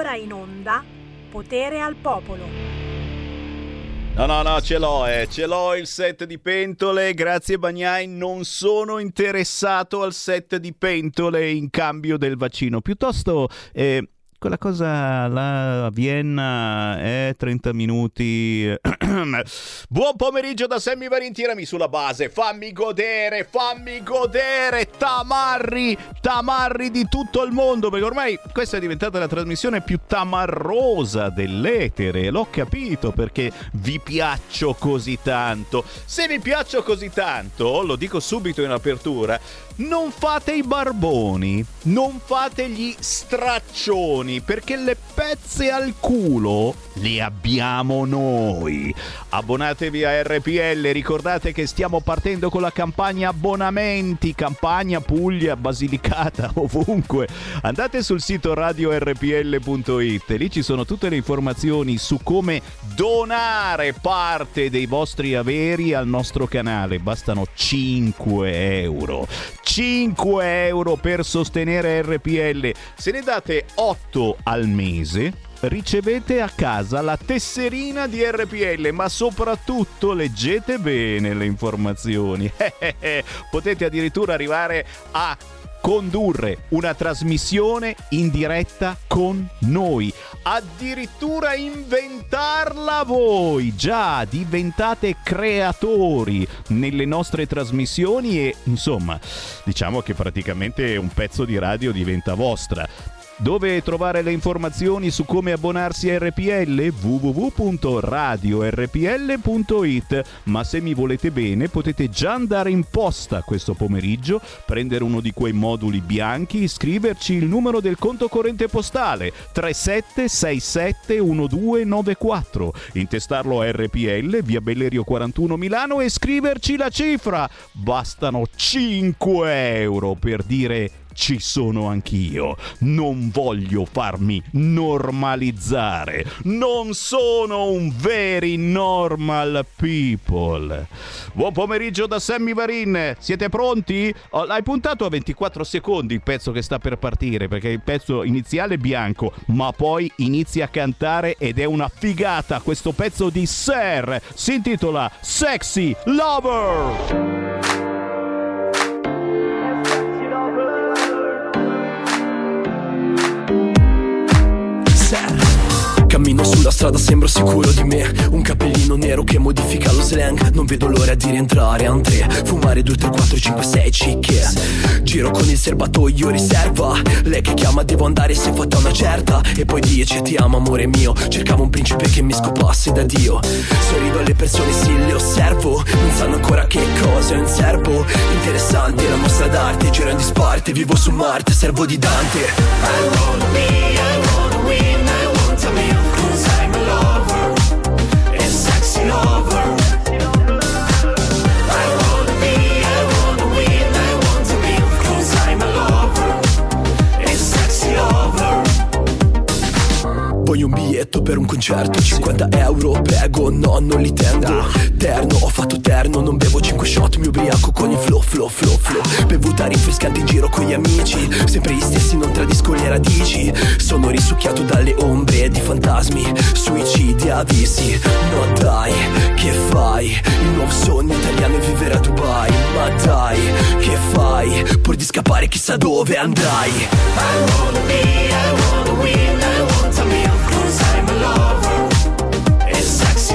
ora in onda Potere al Popolo. No, no, no, ce l'ho, eh. ce l'ho il set di pentole, grazie Bagnai, non sono interessato al set di pentole in cambio del vaccino, piuttosto... Eh, quella cosa là a Vienna è 30 minuti. Buon pomeriggio da Sammy Varin, sulla base, fammi godere, fammi godere, tamarri, tamarri di tutto il mondo, perché ormai questa è diventata la trasmissione più tamarrosa dell'etere, l'ho capito perché vi piaccio così tanto. Se vi piaccio così tanto, lo dico subito in apertura, non fate i barboni, non fate gli straccioni, perché le pezze al culo le abbiamo noi. Abbonatevi a RPL, ricordate che stiamo partendo con la campagna abbonamenti, campagna Puglia, Basilicata, ovunque. Andate sul sito radiorpl.it, lì ci sono tutte le informazioni su come donare parte dei vostri averi al nostro canale. Bastano 5 euro. 5 euro per sostenere RPL. Se ne date 8 al mese, ricevete a casa la tesserina di RPL, ma soprattutto leggete bene le informazioni. Potete addirittura arrivare a condurre una trasmissione in diretta con noi, addirittura inventarla voi. Già, diventate creatori nelle nostre trasmissioni e insomma, diciamo che praticamente un pezzo di radio diventa vostra. Dove trovare le informazioni su come abbonarsi a RPL? www.radiorpl.it. Ma se mi volete bene potete già andare in posta questo pomeriggio, prendere uno di quei moduli bianchi, scriverci il numero del conto corrente postale 37671294, intestarlo a RPL, via Bellerio 41 Milano e scriverci la cifra. Bastano 5 euro per dire ci sono anch'io. Non voglio farmi normalizzare. Non sono un very normal people. Buon pomeriggio da Sammy Varin. Siete pronti? Oh, l'hai puntato a 24 secondi il pezzo che sta per partire, perché il pezzo iniziale è bianco, ma poi inizia a cantare ed è una figata questo pezzo di Sir. Si intitola Sexy Lover. Cammino sulla strada, sembro sicuro di me. Un cappellino nero che modifica lo slang. Non vedo l'ora di rientrare a tre. Fumare 2, 3, 4, 5, 6 cicche. Giro con il serbatoio riserva. Lei che chiama devo andare se fatta una certa. E poi dice ti amo amore mio. Cercavo un principe che mi scopasse da Dio. Sorrido alle persone sì le osservo. Non sanno ancora che cosa è un serbo Interessante la mostra d'arte. Giro in disparte, vivo su Marte, servo di Dante. I wanna be, I wanna a Voglio un biglietto per un concerto? 50 euro, prego, no, non li tengo. Terno, ho fatto terno, non bevo 5 shot Mi ubriaco con il flow, flow, flow, flow. Bevuta rinfrescante in giro con gli amici. Sempre gli stessi, non tradisco le radici. Sono risucchiato dalle ombre di fantasmi. Suicidi avvisi. No dai, che fai? Il nuovo sogno italiano è vivere a Dubai. Ma dai, che fai? Pur di scappare chissà dove andrai. I wanna be, I wanna win,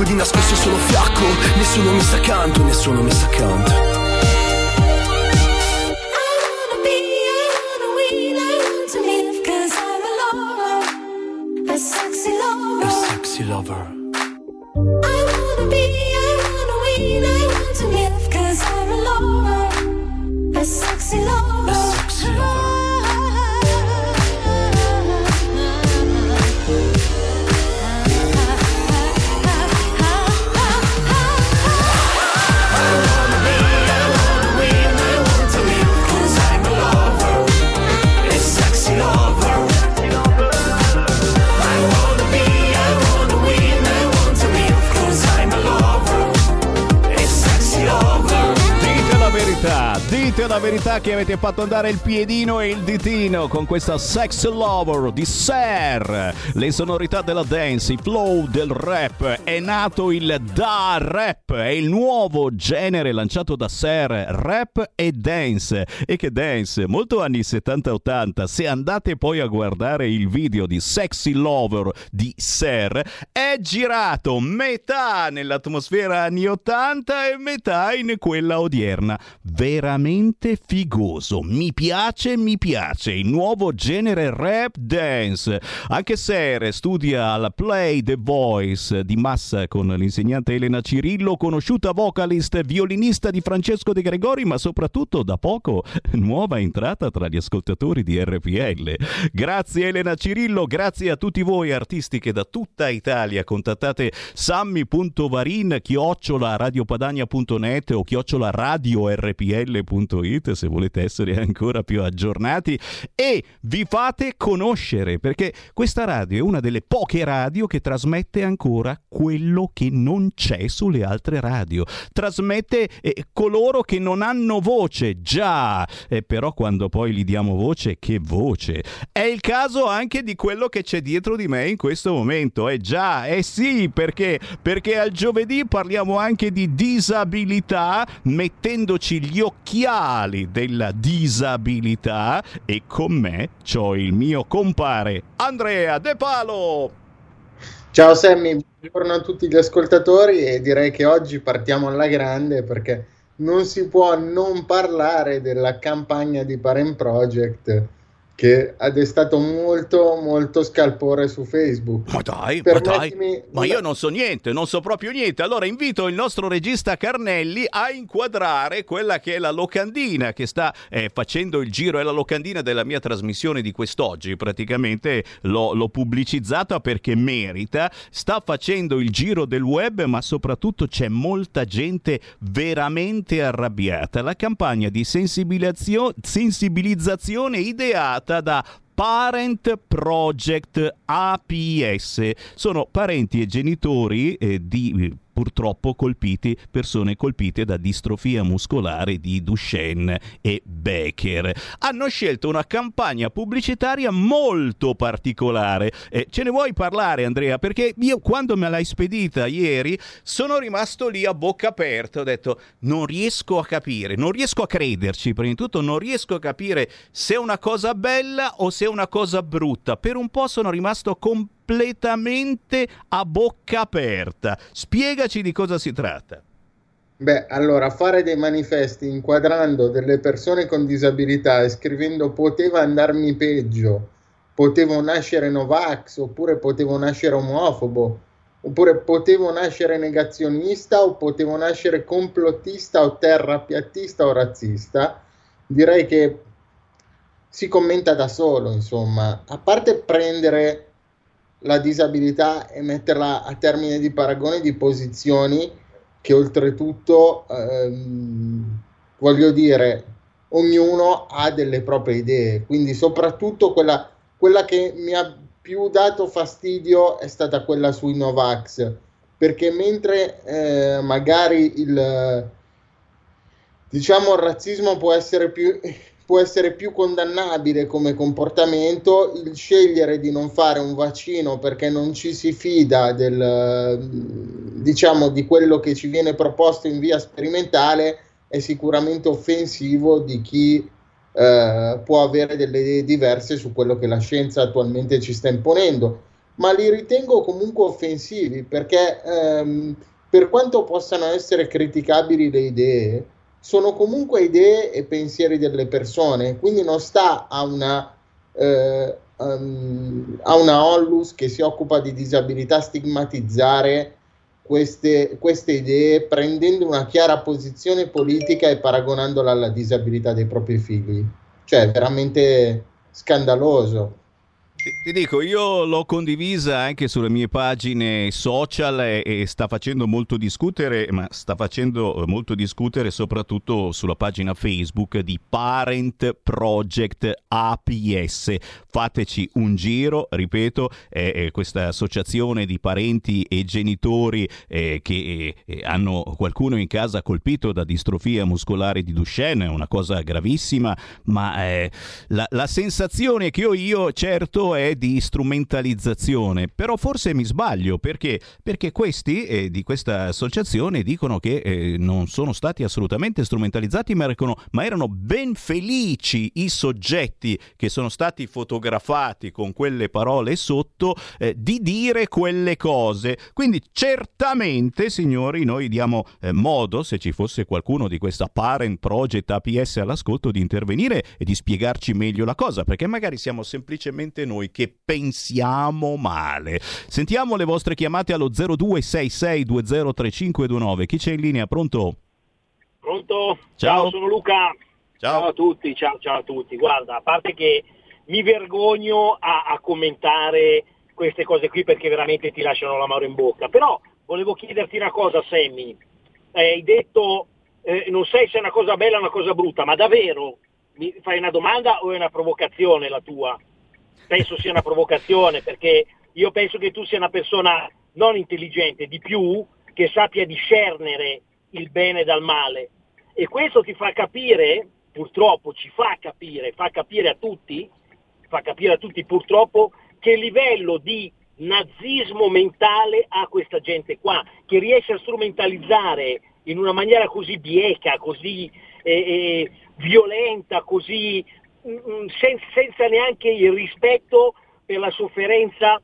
piango di nascosto sono fiacco. Nessuno mi sta accanto, nessuno mi sta accanto verità che avete fatto andare il piedino e il ditino con questa Sex Lover di Ser. Le sonorità della dance, i flow del rap. È nato il Da Rap, è il nuovo genere lanciato da Ser, rap e dance. E che dance, molto anni 70-80. Se andate poi a guardare il video di Sexy Lover di Ser, è girato metà nell'atmosfera anni 80 e metà in quella odierna. Veramente veramente figoso. Mi piace, mi piace. Il nuovo genere rap dance. Anche Sere studia alla Play The Voice di massa con l'insegnante Elena Cirillo, conosciuta vocalist e violinista di Francesco De Gregori, ma soprattutto da poco nuova entrata tra gli ascoltatori di RPL. Grazie Elena Cirillo, grazie a tutti voi artisti che da tutta Italia contattate sammy.varin chiocciola radiopadania.net o chiocciola radio rpl radio.it se volete essere ancora più aggiornati e vi fate conoscere perché questa radio è una delle poche radio che trasmette ancora quello che non c'è sulle altre radio. Trasmette eh, coloro che non hanno voce, già, eh, però quando poi gli diamo voce, che voce. È il caso anche di quello che c'è dietro di me in questo momento, eh già, eh sì, perché? Perché al giovedì parliamo anche di disabilità mettendoci gli occhi occhiali della disabilità e con me c'ho il mio compare Andrea De Palo. Ciao Sammy, buongiorno a tutti gli ascoltatori e direi che oggi partiamo alla grande perché non si può non parlare della campagna di Parent Project che ha destato molto molto scalpore su Facebook. Ma dai, ma dai, ma io non so niente, non so proprio niente. Allora invito il nostro regista Carnelli a inquadrare quella che è la locandina che sta eh, facendo il giro, è la locandina della mia trasmissione di quest'oggi, praticamente l'ho, l'ho pubblicizzata perché merita, sta facendo il giro del web, ma soprattutto c'è molta gente veramente arrabbiata. La campagna di sensibilizzazione, sensibilizzazione ideata fatta da Parent Project APS. Sono parenti e genitori eh, di purtroppo colpiti persone colpite da distrofia muscolare di Duchenne e Becker. Hanno scelto una campagna pubblicitaria molto particolare. Eh, ce ne vuoi parlare Andrea? Perché io quando me l'hai spedita ieri sono rimasto lì a bocca aperta, ho detto non riesco a capire, non riesco a crederci, prima di tutto non riesco a capire se è una cosa bella o se è una cosa brutta. Per un po' sono rimasto completamente completamente a bocca aperta. Spiegaci di cosa si tratta. Beh, allora fare dei manifesti inquadrando delle persone con disabilità e scrivendo poteva andarmi peggio, potevo nascere Novax, oppure potevo nascere omofobo, oppure potevo nascere negazionista o potevo nascere complottista o terrapiattista o razzista, direi che si commenta da solo, insomma, a parte prendere la disabilità e metterla a termine di paragone di posizioni che oltretutto, ehm, voglio dire, ognuno ha delle proprie idee, quindi soprattutto quella, quella che mi ha più dato fastidio è stata quella sui Novax, perché mentre eh, magari il, diciamo, il razzismo può essere più può essere più condannabile come comportamento il scegliere di non fare un vaccino perché non ci si fida del, diciamo, di quello che ci viene proposto in via sperimentale è sicuramente offensivo di chi eh, può avere delle idee diverse su quello che la scienza attualmente ci sta imponendo, ma li ritengo comunque offensivi perché ehm, per quanto possano essere criticabili le idee, sono comunque idee e pensieri delle persone, quindi non sta a una, eh, um, a una Onlus che si occupa di disabilità stigmatizzare queste, queste idee prendendo una chiara posizione politica e paragonandola alla disabilità dei propri figli. Cioè, veramente scandaloso. Ti, dico, io l'ho condivisa anche sulle mie pagine social e, e sta facendo molto discutere, ma sta facendo eh, molto discutere soprattutto sulla pagina Facebook di Parent Project APS. Fateci un giro, ripeto, è, questa associazione di parenti e genitori eh, che eh, hanno qualcuno in casa colpito da distrofia muscolare di Duchenne, una cosa gravissima, ma eh, la, la sensazione che ho io, certo, è di strumentalizzazione, però forse mi sbaglio perché, perché questi eh, di questa associazione dicono che eh, non sono stati assolutamente strumentalizzati, ma erano, ma erano ben felici i soggetti che sono stati fotografati con quelle parole sotto eh, di dire quelle cose. Quindi certamente, signori, noi diamo eh, modo, se ci fosse qualcuno di questa Parent Project APS all'ascolto, di intervenire e di spiegarci meglio la cosa, perché magari siamo semplicemente noi che pensiamo male. Sentiamo le vostre chiamate allo 0266203529. Chi c'è in linea? Pronto? Pronto? Ciao. sono Luca. Ciao. a tutti, ciao, ciao a tutti. Guarda, a parte che mi vergogno a, a commentare queste cose qui perché veramente ti lasciano l'amaro in bocca. Però volevo chiederti una cosa, Sammy. Eh, hai detto, eh, non sai se è una cosa bella o una cosa brutta, ma davvero mi fai una domanda o è una provocazione la tua? Penso sia una provocazione perché io penso che tu sia una persona non intelligente, di più che sappia discernere il bene dal male. E questo ti fa capire, purtroppo ci fa capire, fa capire a tutti, fa capire a tutti purtroppo che livello di nazismo mentale ha questa gente qua, che riesce a strumentalizzare in una maniera così bieca, così eh, eh, violenta, così senza neanche il rispetto per la sofferenza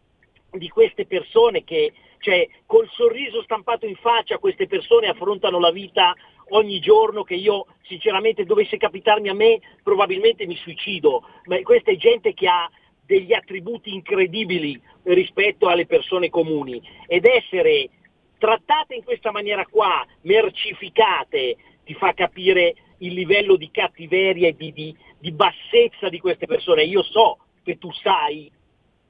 di queste persone che, cioè, col sorriso stampato in faccia queste persone affrontano la vita ogni giorno che io sinceramente dovesse capitarmi a me probabilmente mi suicido, ma questa è gente che ha degli attributi incredibili rispetto alle persone comuni. Ed essere trattate in questa maniera qua, mercificate, ti fa capire il livello di cattiveria e di, di, di bassezza di queste persone. Io so che tu sai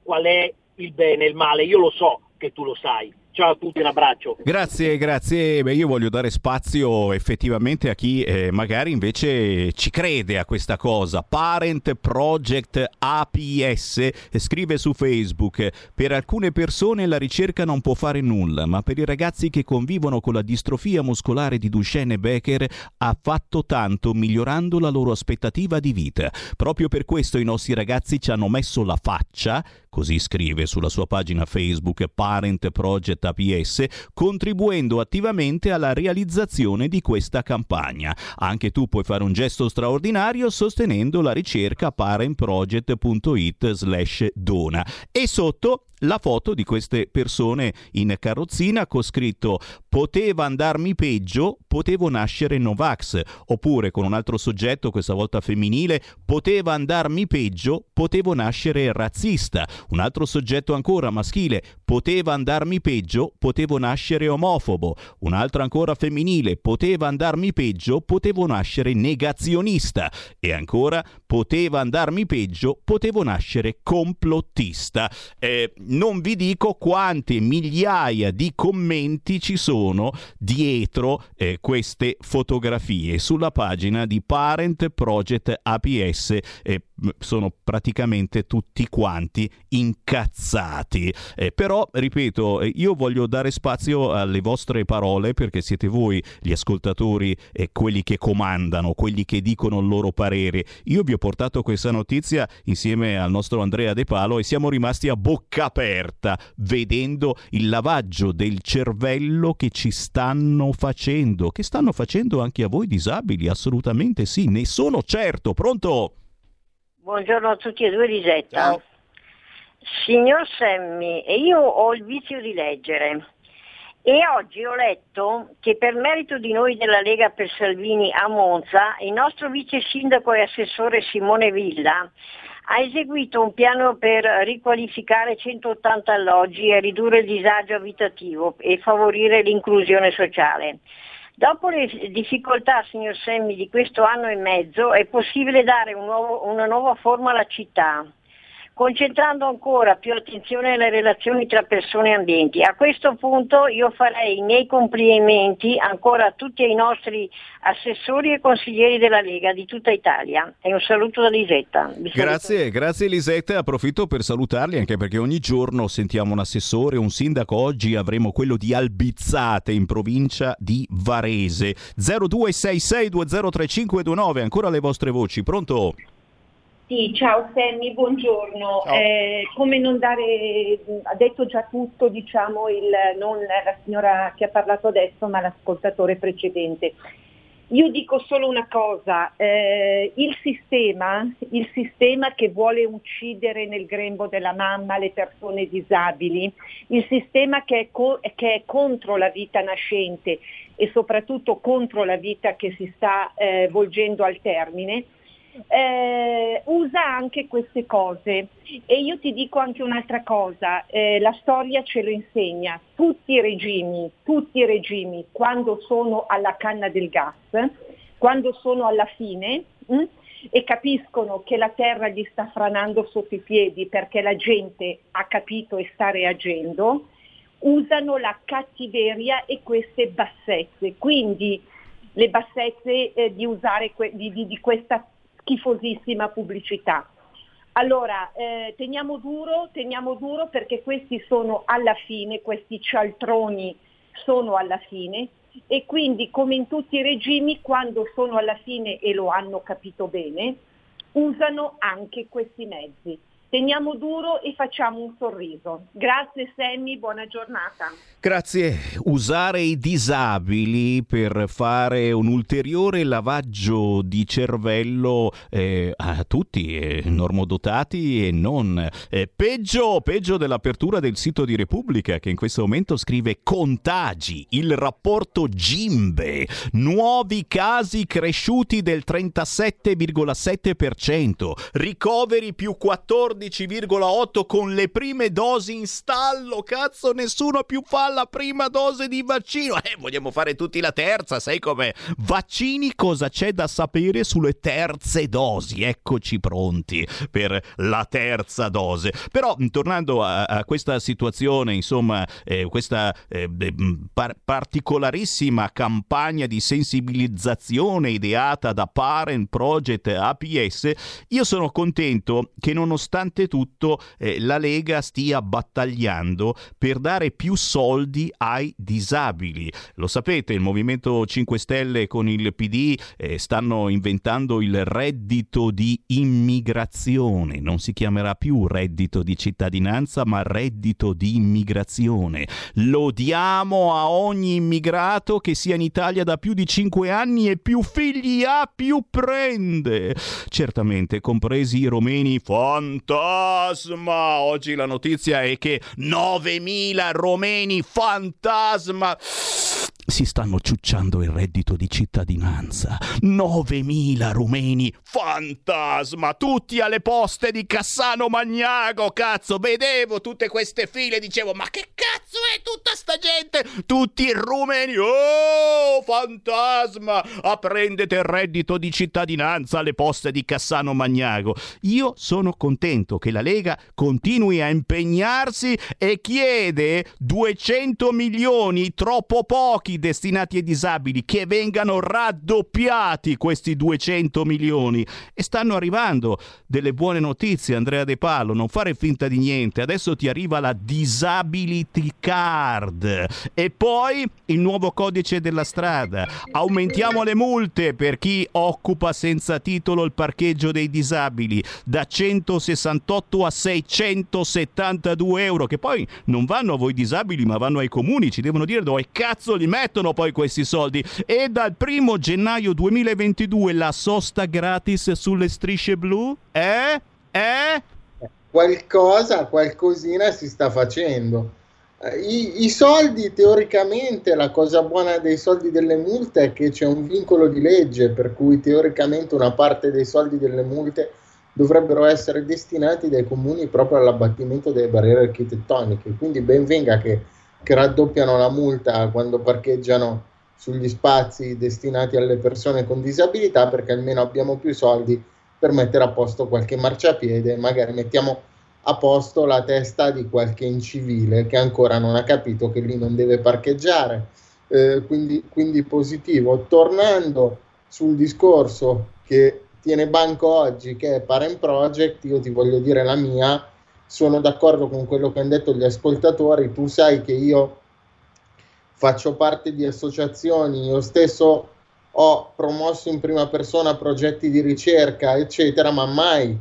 qual è il bene e il male, io lo so che tu lo sai. Ciao a tutti, un abbraccio. Grazie, grazie. Beh, io voglio dare spazio effettivamente a chi eh, magari invece ci crede a questa cosa. Parent Project APS eh, scrive su Facebook: Per alcune persone la ricerca non può fare nulla, ma per i ragazzi che convivono con la distrofia muscolare di Duchenne e Becker ha fatto tanto migliorando la loro aspettativa di vita. Proprio per questo i nostri ragazzi ci hanno messo la faccia, così scrive sulla sua pagina Facebook Parent Project APS, contribuendo attivamente alla realizzazione di questa campagna. Anche tu puoi fare un gesto straordinario sostenendo la ricerca parentproject.it slash dona. E sotto la foto di queste persone in carrozzina con scritto poteva andarmi peggio, potevo nascere Novax, oppure con un altro soggetto, questa volta femminile, poteva andarmi peggio, potevo nascere razzista, un altro soggetto ancora maschile, poteva andarmi peggio, potevo nascere omofobo, un altro ancora femminile, poteva andarmi peggio, potevo nascere negazionista e ancora poteva andarmi peggio, potevo nascere complottista. Eh, non vi dico quante migliaia di commenti ci sono dietro eh, queste fotografie sulla pagina di Parent Project APS. Eh, sono praticamente tutti quanti incazzati. Eh, però, ripeto, eh, io voglio dare spazio alle vostre parole perché siete voi gli ascoltatori e quelli che comandano, quelli che dicono il loro parere. Io vi ho portato questa notizia insieme al nostro Andrea De Palo e siamo rimasti a bocca aperta vedendo il lavaggio del cervello che ci stanno facendo, che stanno facendo anche a voi disabili, assolutamente sì, ne sono certo. Pronto? Buongiorno a tutti e due, Lisetta. Ciao. Signor Semmi, io ho il vizio di leggere e oggi ho letto che per merito di noi della Lega per Salvini a Monza, il nostro vice sindaco e assessore Simone Villa ha eseguito un piano per riqualificare 180 alloggi e ridurre il disagio abitativo e favorire l'inclusione sociale. Dopo le difficoltà, signor Semmi, di questo anno e mezzo è possibile dare un nuovo- una nuova forma alla città. Concentrando ancora più attenzione alle relazioni tra persone e ambienti. A questo punto io farei i miei complimenti ancora a tutti i nostri assessori e consiglieri della Lega di tutta Italia. E un saluto da Lisetta. Grazie, grazie Elisetta. Approfitto per salutarli anche perché ogni giorno sentiamo un assessore, un sindaco. Oggi avremo quello di Albizzate in provincia di Varese. 0266203529. Ancora le vostre voci. Pronto? Sì, ciao Sammy, buongiorno. Ciao. Eh, come non dare, ha detto già tutto, diciamo, il, non la signora che ha parlato adesso, ma l'ascoltatore precedente. Io dico solo una cosa, eh, il, sistema, il sistema che vuole uccidere nel grembo della mamma le persone disabili, il sistema che è, co- che è contro la vita nascente e soprattutto contro la vita che si sta eh, volgendo al termine, eh, usa anche queste cose e io ti dico anche un'altra cosa, eh, la storia ce lo insegna, tutti i regimi, tutti i regimi quando sono alla canna del gas, quando sono alla fine mh, e capiscono che la terra gli sta franando sotto i piedi perché la gente ha capito e sta reagendo, usano la cattiveria e queste bassezze. Quindi le bassezze eh, di usare que- di, di- di questa schifosissima pubblicità. Allora, eh, teniamo duro, teniamo duro perché questi sono alla fine, questi cialtroni sono alla fine e quindi come in tutti i regimi quando sono alla fine e lo hanno capito bene, usano anche questi mezzi. Teniamo duro e facciamo un sorriso. Grazie Sammy, buona giornata. Grazie. Usare i disabili per fare un ulteriore lavaggio di cervello eh, a tutti, eh, normodotati e non. Eh, peggio, peggio dell'apertura del sito di Repubblica che in questo momento scrive contagi, il rapporto Gimbe, nuovi casi cresciuti del 37,7%, ricoveri più 14,8 con le prime dosi in stallo, cazzo nessuno più fa la prima dose di vaccino, eh vogliamo fare tutti la terza, sai com'è? Vaccini cosa c'è da sapere sulle terze dosi, eccoci pronti per la terza dose. Però tornando a, a questa situazione, insomma, eh, questa eh, beh, par- particolarissima campagna di sensibilizzazione ideata da Parent Project APS, io sono contento che nonostante tutto eh, la Lega stia battagliando per dare più soldi ai disabili. Lo sapete, il Movimento 5 Stelle con il PD eh, stanno inventando il reddito di immigrazione. Non si chiamerà più reddito di cittadinanza, ma reddito di immigrazione. Lo diamo a ogni immigrato che sia in Italia da più di 5 anni e più figli ha, più prende. Certamente, compresi i romeni fantasma. Oggi la notizia è che 9.000 romeni fantasma si stanno ciucciando il reddito di cittadinanza. 9.000 rumeni fantasma, tutti alle poste di Cassano Magnago, cazzo, vedevo tutte queste file, dicevo, ma che cazzo è tutta sta gente? Tutti rumeni, oh, fantasma, a prendete il reddito di cittadinanza alle poste di Cassano Magnago. Io sono contento che la Lega continui a impegnarsi e chiede 200 milioni, troppo pochi destinati ai disabili, che vengano raddoppiati questi 200 milioni. E stanno arrivando delle buone notizie, Andrea De Palo, non fare finta di niente. Adesso ti arriva la Disability Card e poi il nuovo codice della strada. Aumentiamo le multe per chi occupa senza titolo il parcheggio dei disabili da 168 a 672 euro, che poi non vanno a voi disabili ma vanno ai comuni, ci devono dire dove cazzo li mettono poi questi soldi. E dal primo gennaio 2022 la sosta gratis sulle strisce blu? Eh? Eh? Qualcosa, qualcosina si sta facendo. Eh, I, I soldi, teoricamente, la cosa buona dei soldi delle multe è che c'è un vincolo di legge, per cui teoricamente una parte dei soldi delle multe dovrebbero essere destinati dai comuni proprio all'abbattimento delle barriere architettoniche. Quindi ben venga che, che raddoppiano la multa quando parcheggiano sugli spazi destinati alle persone con disabilità, perché almeno abbiamo più soldi per mettere a posto qualche marciapiede, magari mettiamo a posto la testa di qualche incivile che ancora non ha capito che lì non deve parcheggiare. Eh, quindi, quindi positivo. Tornando sul discorso che tiene banco oggi, che è Parent Project, io ti voglio dire la mia, sono d'accordo con quello che hanno detto gli ascoltatori, tu sai che io faccio parte di associazioni, io stesso ho promosso in prima persona progetti di ricerca, eccetera, ma mai,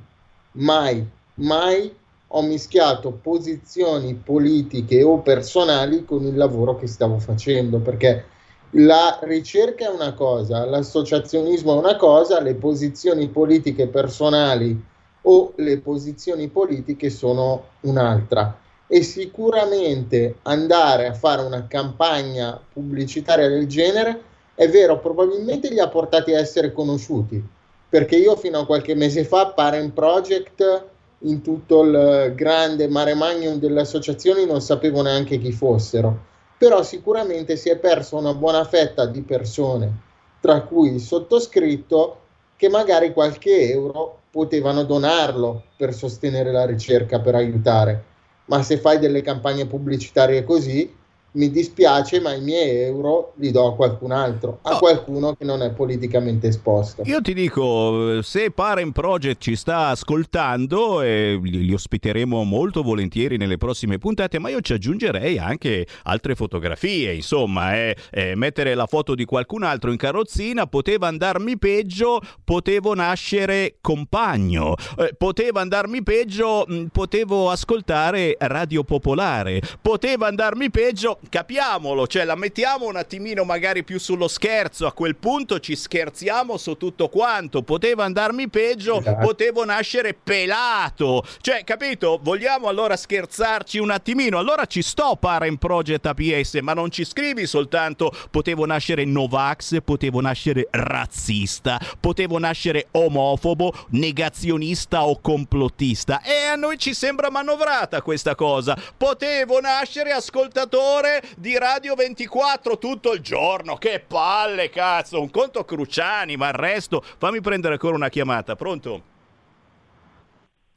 mai, mai ho mischiato posizioni politiche o personali con il lavoro che stavo facendo, perché la ricerca è una cosa, l'associazionismo è una cosa, le posizioni politiche personali o le posizioni politiche sono un'altra. E sicuramente andare a fare una campagna pubblicitaria del genere è vero, probabilmente li ha portati a essere conosciuti, perché io fino a qualche mese fa, Parent Project, in tutto il grande mare magnum delle associazioni, non sapevo neanche chi fossero, però sicuramente si è perso una buona fetta di persone, tra cui il sottoscritto, che magari qualche euro potevano donarlo per sostenere la ricerca, per aiutare. Ma se fai delle campagne pubblicitarie così, mi dispiace, ma i miei euro li do a qualcun altro, a No. qualcuno che non è politicamente esposto. Io ti dico, se Parent Project ci sta ascoltando, eh, li, ospiteremo molto volentieri nelle prossime puntate, ma io ci aggiungerei anche altre fotografie, insomma, eh, eh, mettere la foto di qualcun altro in carrozzina, poteva andarmi peggio, potevo nascere compagno, eh, poteva andarmi peggio, mh, potevo ascoltare Radio Popolare, poteva andarmi peggio, capiamolo, cioè la mettiamo un attimino magari più sullo scherzo, a quel punto ci scherziamo su tutto quanto, poteva andarmi peggio, Esatto. potevo nascere pelato, cioè capito? Vogliamo allora scherzarci un attimino, allora ci sto Parent Project APS, ma non ci scrivi soltanto potevo nascere Novax, potevo nascere razzista, potevo nascere omofobo, negazionista o complottista e a noi ci sembra manovrata questa cosa, potevo nascere ascoltatore di Radio 24 tutto il giorno, che palle cazzo, un conto Cruciani, ma il resto, fammi prendere ancora una chiamata, pronto?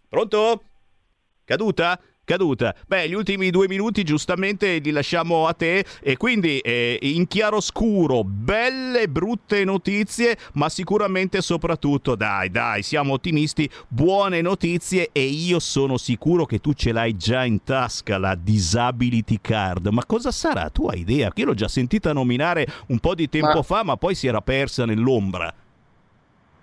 Pronto? Caduta? Caduta. Beh, gli ultimi due minuti giustamente li lasciamo a te e quindi eh, in chiaroscuro, belle brutte notizie, ma sicuramente soprattutto, dai, dai, siamo ottimisti, buone notizie e io sono sicuro che tu ce l'hai già in tasca la disability card. Ma cosa sarà? Tu hai idea? Io l'ho già sentita nominare un po' di tempo Ma- fa, ma poi si era persa nell'ombra.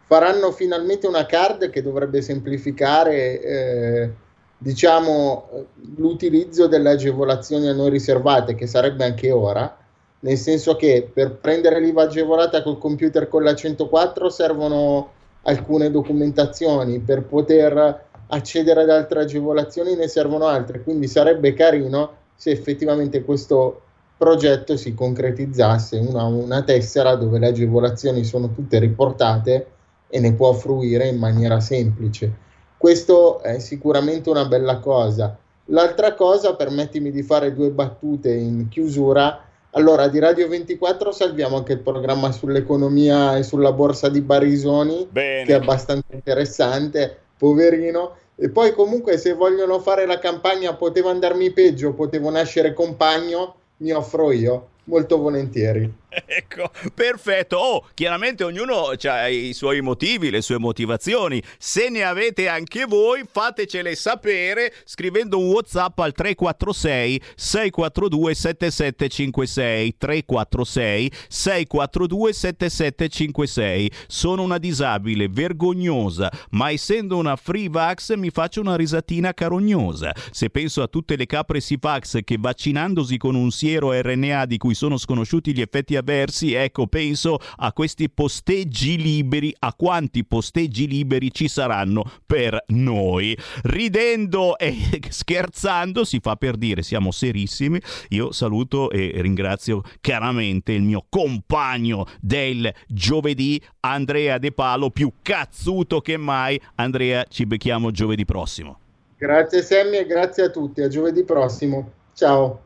faranno finalmente una card che dovrebbe semplificare eh, diciamo l'utilizzo delle agevolazioni a noi riservate che sarebbe anche ora nel senso che per prendere l'IVA agevolata col computer con la 104 servono alcune documentazioni per poter accedere ad altre agevolazioni ne servono altre quindi sarebbe carino se effettivamente questo progetto si concretizzasse una, una tessera dove le agevolazioni sono tutte riportate e ne può fruire in maniera semplice. Questo è sicuramente una bella cosa. L'altra cosa, permettimi di fare due battute in chiusura. Allora, di Radio 24 salviamo anche il programma sull'economia e sulla borsa di Barisoni, Bene. che è abbastanza interessante, poverino. E poi comunque se vogliono fare la campagna poteva andarmi peggio, potevo nascere compagno, mi offro io, molto volentieri. Ecco, perfetto. Oh, chiaramente ognuno ha i suoi motivi, le sue motivazioni. Se ne avete anche voi, fatecele sapere scrivendo un WhatsApp al 346 642 7756 346 642 7756. Sono una disabile vergognosa, ma essendo una free vax mi faccio una risatina carognosa. Se penso a tutte le capre Sifax che vaccinandosi con un siero RNA di cui sono sconosciuti gli effetti avversi, ecco, penso a questi posteggi liberi, a quanti posteggi liberi ci saranno per noi. Ridendo e scherzando si fa per dire siamo serissimi. Io saluto e ringrazio chiaramente il mio compagno del giovedì, Andrea De Palo, più cazzuto che mai. Andrea, ci becchiamo giovedì prossimo. Grazie Sammy e grazie a tutti, a giovedì prossimo. Ciao.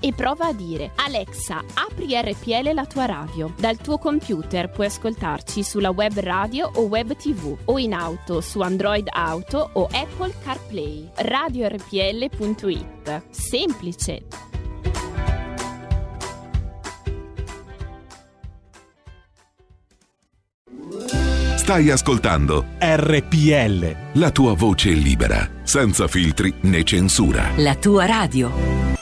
e prova a dire Alexa, apri RPL la tua radio. Dal tuo computer puoi ascoltarci sulla web radio o web tv o in auto su Android Auto o Apple CarPlay. RadioRPL.it. Semplice. Stai ascoltando RPL. La tua voce è libera, senza filtri né censura. La tua radio.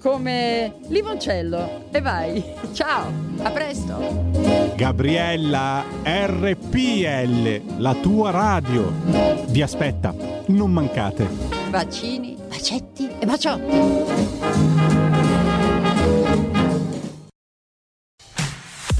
come limoncello. E vai. Ciao, a presto. Gabriella RPL, la tua radio. Vi aspetta, non mancate. Bacini, bacetti e baciotti.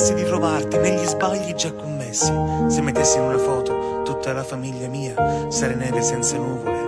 Cercassi di trovarti negli sbagli già commessi, se mettessi in una foto tutta la famiglia mia, sarei neve senza nuvole,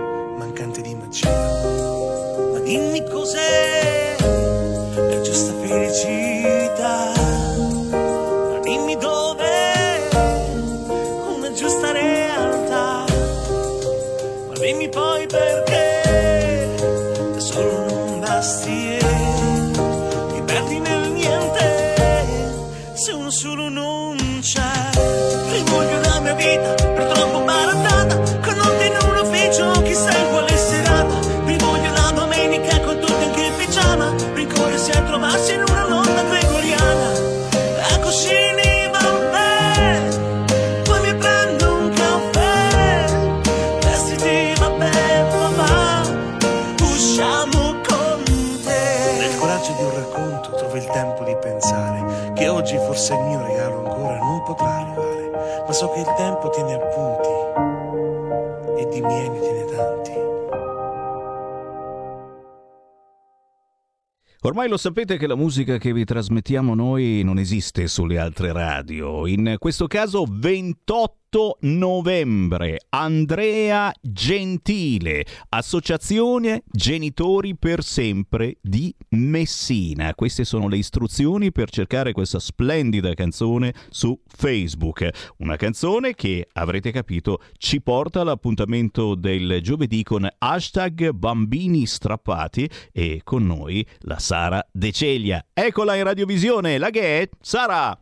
Ormai lo sapete che la musica che vi trasmettiamo noi non esiste sulle altre radio. In questo caso 28 novembre Andrea Gentile, Associazione Genitori per Sempre di Messina. Queste sono le istruzioni per cercare questa splendida canzone su Facebook. Una canzone che, avrete capito, ci porta all'appuntamento del giovedì con hashtag bambini strappati e con noi la Sara De Ceglia. Eccola in radiovisione, la che è Sara!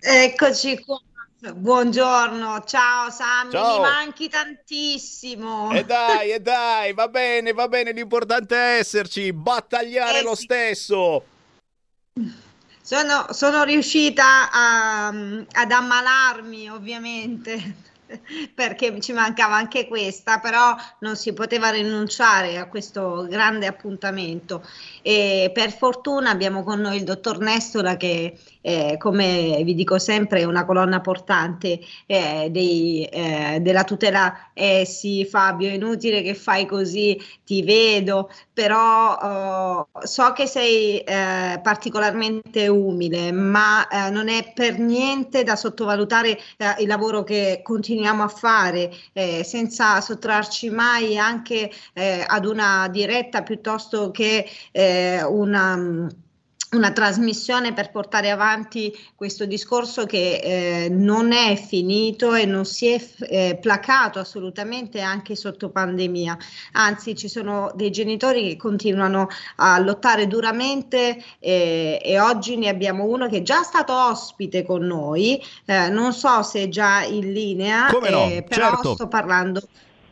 Eccoci qua. Buongiorno, ciao Sammy, Ciao. mi manchi tantissimo. E dai, e dai, va bene, va bene, l'importante è esserci, battagliare Eh lo stesso. Sono, sono riuscita a- ad ammalarmi, ovviamente, perché ci mancava anche questa, però non si poteva rinunciare a questo grande appuntamento. E per fortuna abbiamo con noi il dottor Nestola che, eh, come vi dico sempre, è una colonna portante eh, dei, eh, della tutela. Eh sì, Fabio, è inutile che fai così, ti vedo, però eh, so che sei eh, particolarmente umile, ma eh, non è per niente da sottovalutare eh, il lavoro che continuiamo a fare, senza sottrarci mai anche ad una diretta piuttosto che una una trasmissione per portare avanti questo discorso che eh, non è finito e non si è eh, placato assolutamente anche sotto pandemia. Anzi, ci sono dei genitori che continuano a lottare duramente eh, e oggi ne abbiamo uno che è già stato ospite con noi. eh, non so se è già in linea, no, eh, però certo. sto parlando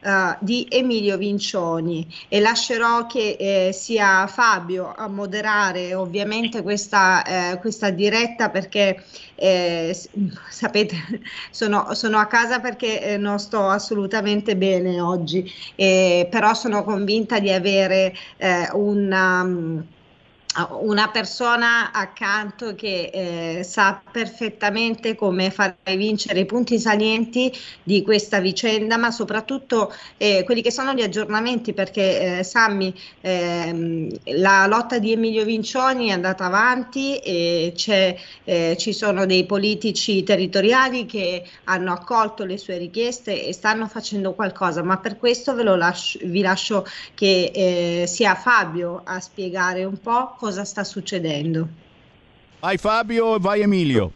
eh, di Emilio Vincioni. E lascerò che eh, sia Fabio a moderare ovviamente questa, eh, questa diretta perché eh, sapete sono, sono a casa perché eh, non sto assolutamente bene oggi. Eh, però sono convinta di avere eh, una persona accanto che eh, sa perfettamente come fare vincere i punti salienti di questa vicenda, ma soprattutto eh, quelli che sono gli aggiornamenti, perché eh, Sammy, ehm, la lotta di Emilio Vincioni è andata avanti e eh, ci sono dei politici territoriali che hanno accolto le sue richieste e stanno facendo qualcosa, ma per questo lascio, vi lascio che eh, sia Fabio a spiegare un po' cosa sta succedendo. Vai Fabio, vai Emilio.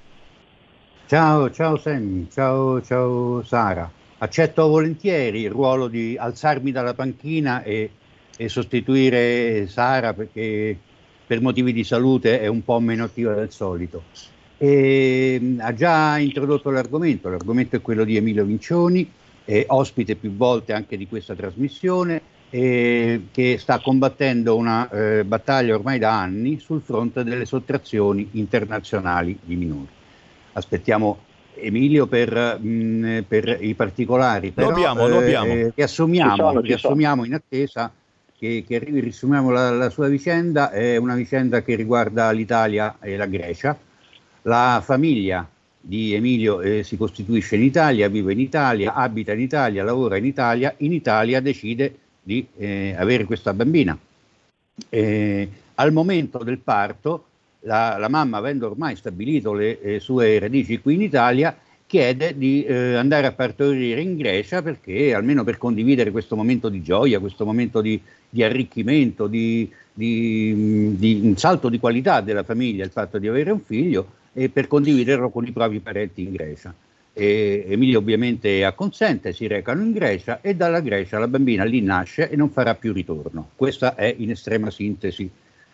Ciao, ciao Sammy, ciao, ciao Sara. Accetto volentieri il ruolo di alzarmi dalla panchina e, e sostituire Sara perché per motivi di salute è un po' meno attiva del solito. E, mh, ha già introdotto l'argomento, l'argomento è quello di Emilio Vincioni, è ospite più volte anche di questa trasmissione, e che sta combattendo una eh, battaglia ormai da anni sul fronte delle sottrazioni internazionali di minori. Aspettiamo Emilio per, mh, per i particolari, però abbiamo, lo abbiamo. eh, riassumiamo, Ci sono, ci riassumiamo in attesa che, che arrivi, riassumiamo la, la sua vicenda, è una vicenda che riguarda l'Italia e la Grecia. La famiglia di Emilio eh, si costituisce in Italia, vive in Italia, abita in Italia, lavora in Italia, in Italia decide di eh, avere questa bambina. Eh, al momento del parto, la, la mamma, avendo ormai stabilito le eh, sue radici qui in Italia, chiede di eh, andare a partorire in Grecia perché, almeno per condividere questo momento di gioia, questo momento di, di arricchimento, di, di- di un salto di qualità della famiglia, il fatto di avere un figlio, e per condividerlo con i propri parenti in Grecia. E Emilio ovviamente acconsente, si recano in Grecia e dalla Grecia la bambina lì nasce e non farà più ritorno. Questa è in estrema sintesi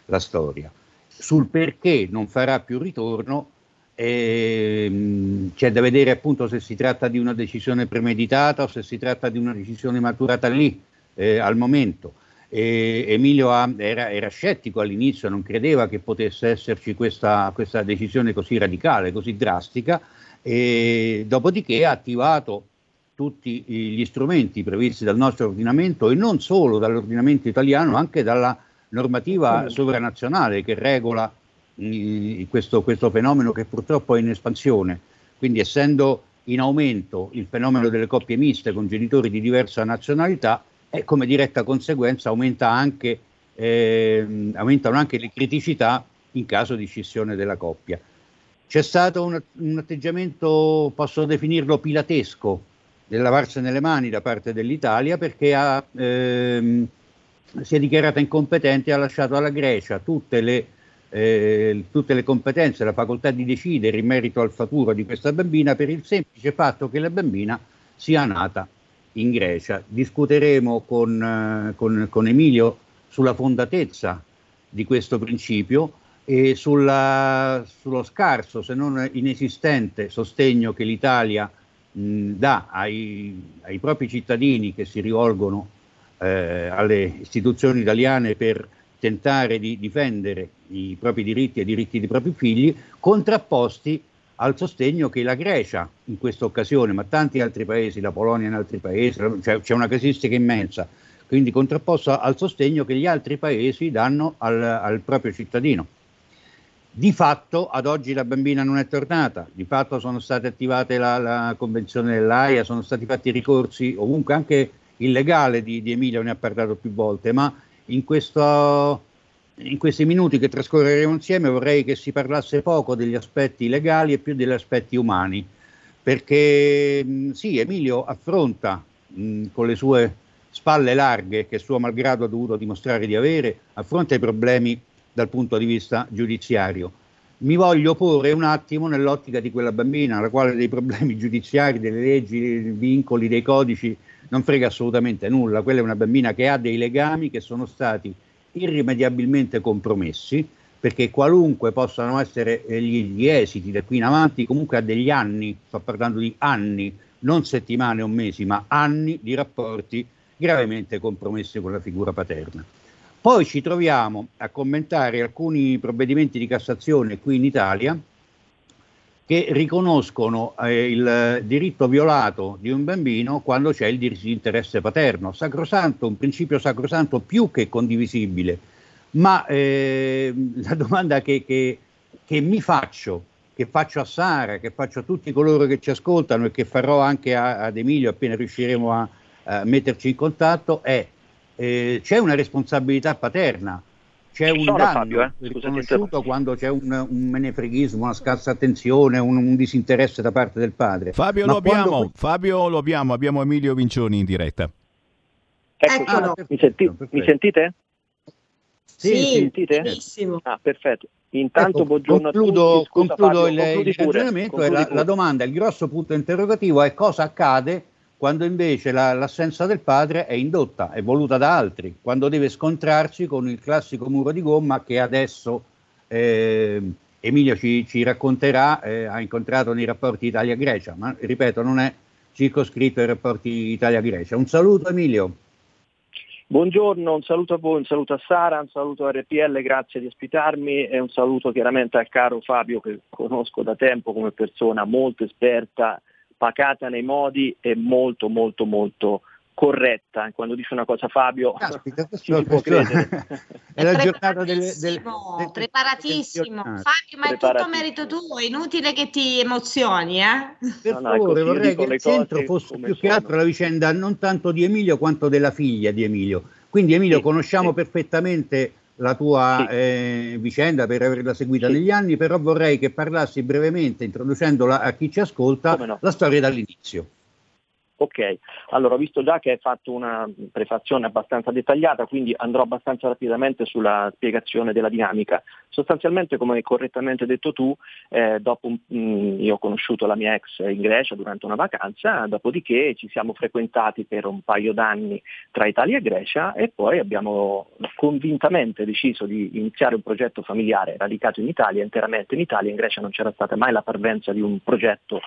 la storia. Sul perché non farà più ritorno ehm, c'è da vedere appunto se si tratta di una decisione premeditata o se si tratta di una decisione maturata lì eh, al momento. E Emilio ha- era, era scettico all'inizio, non credeva che potesse esserci questa, questa decisione così radicale, così drastica, e dopodiché ha attivato tutti gli strumenti previsti dal nostro ordinamento e non solo dall'ordinamento italiano, anche dalla normativa sovranazionale che regola mh, questo, questo fenomeno che purtroppo è in espansione. Quindi essendo in aumento il fenomeno delle coppie miste con genitori di diversa nazionalità e come diretta conseguenza aumenta anche, ehm, aumentano anche le criticità in caso di scissione della coppia. C'è stato un, un atteggiamento, posso definirlo pilatesco, del lavarsene le mani da parte dell'Italia perché ha, ehm, si è dichiarata incompetente e ha lasciato alla Grecia tutte le, eh, tutte le competenze, la facoltà di decidere in merito al futuro di questa bambina per il semplice fatto che la bambina sia nata in Grecia. Discuteremo con, eh, con, con Emilio sulla fondatezza di questo principio e sulla, sullo scarso, se non inesistente, sostegno che l'Italia mh, dà ai, ai, propri cittadini che si rivolgono eh, alle istituzioni italiane per tentare di difendere i propri diritti e i diritti dei propri figli, contrapposti al sostegno che la Grecia in questa occasione, ma tanti altri paesi, la Polonia in altri paesi, cioè, c'è una casistica immensa, quindi contrapposto al sostegno che gli altri paesi danno al, al proprio cittadino. Di fatto ad oggi la bambina non è tornata, di fatto sono state attivate la, la convenzione dell'AIA, sono stati fatti ricorsi ovunque, anche il legale di, di Emilio ne ha parlato più volte, ma in, questo, in questi minuti che trascorreremo insieme vorrei che si parlasse poco degli aspetti legali e più degli aspetti umani, perché mh, sì, Emilio affronta mh, con le sue spalle larghe, che suo malgrado ha dovuto dimostrare di avere, affronta i problemi dal punto di vista giudiziario. Mi voglio porre un attimo nell'ottica di quella bambina, la quale dei problemi giudiziari, delle leggi, dei vincoli, dei codici non frega assolutamente nulla. Quella è una bambina che ha dei legami che sono stati irrimediabilmente compromessi, perché qualunque possano essere gli, gli esiti da qui in avanti, comunque ha degli anni, sto parlando di anni, non settimane o mesi, ma anni di rapporti gravemente compromessi con la figura paterna. Poi ci troviamo a commentare alcuni provvedimenti di Cassazione qui in Italia che riconoscono eh, il diritto violato di un bambino quando c'è il diritto di interesse paterno. Sacrosanto, un principio sacrosanto più che condivisibile. Ma eh, la domanda che, che, che, mi faccio, che faccio a Sara, che faccio a tutti coloro che ci ascoltano e che farò anche a, ad Emilio appena riusciremo a, a metterci in contatto è eh, c'è una responsabilità paterna, c'è un danno Fabio, eh? riconosciuto quando c'è un, un, menefreghismo, una scarsa attenzione, un, un, disinteresse da parte del padre. Fabio, lo abbiamo, quando... Fabio lo abbiamo, abbiamo Emilio Vincioni in diretta. Ecco, ah, mi, senti- mi, sentite? Sì, mi sentite? benissimo. Ah, perfetto. Intanto, ecco, buongiorno concludo, a tutti. Scusa, concludo Fabio, il, il ragionamento e la, la domanda, il grosso punto interrogativo è cosa accade quando invece la, l'assenza del padre è indotta, è voluta da altri, quando deve scontrarsi con il classico muro di gomma che adesso eh, Emilio ci, ci racconterà, eh, ha incontrato nei rapporti Italia-Grecia, ma ripeto non è circoscritto ai rapporti Italia-Grecia. Un saluto Emilio. Buongiorno, un saluto a voi, un saluto a Sara, un saluto a RPL, grazie di ospitarmi e un saluto chiaramente al caro Fabio che conosco da tempo come persona molto esperta pacata nei modi e molto molto molto corretta. Quando dice una cosa Fabio Caspita, ci si può credere. è la giornata delle, delle, delle, preparatissimo. Fabio, ma è tutto merito tuo, è inutile che ti emozioni, eh? Per no, no, favore, ecco, vorrei che il centro fosse più che altro la vicenda non tanto di Emilio quanto della figlia di Emilio. Quindi Emilio, sì, conosciamo sì. perfettamente la tua eh, vicenda per averla seguita sì. negli anni, però vorrei che parlassi brevemente, introducendola a chi ci ascolta, no. la storia dall'inizio. Ok, allora ho visto già che hai fatto una prefazione abbastanza dettagliata, quindi andrò abbastanza rapidamente sulla spiegazione della dinamica. Sostanzialmente, come correttamente detto tu, eh, dopo mh, mm, io ho conosciuto la mia ex in Grecia durante una vacanza, dopodiché ci siamo frequentati per un paio d'anni tra Italia e Grecia e poi abbiamo convintamente deciso di iniziare un progetto familiare radicato in Italia, interamente in Italia, in Grecia non c'era stata mai la parvenza di un progetto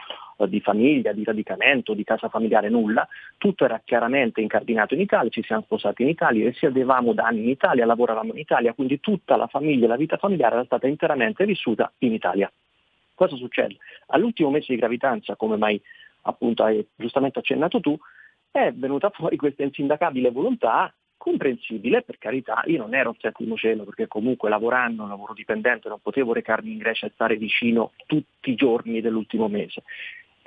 di famiglia, di radicamento, di casa familiare, nulla. Tutto era chiaramente incardinato in Italia, ci siamo sposati in Italia, risiedevamo da anni in Italia, lavoravamo in Italia, quindi tutta la famiglia e la vita familiare era stata interamente vissuta in Italia. Cosa succede? All'ultimo mese di gravidanza, come mai appunto hai giustamente accennato tu, è venuta fuori questa insindacabile volontà comprensibile, per carità, io non ero al settimo cielo perché comunque lavorando, lavoro dipendente, non potevo recarmi in Grecia e stare vicino tutti i giorni dell'ultimo mese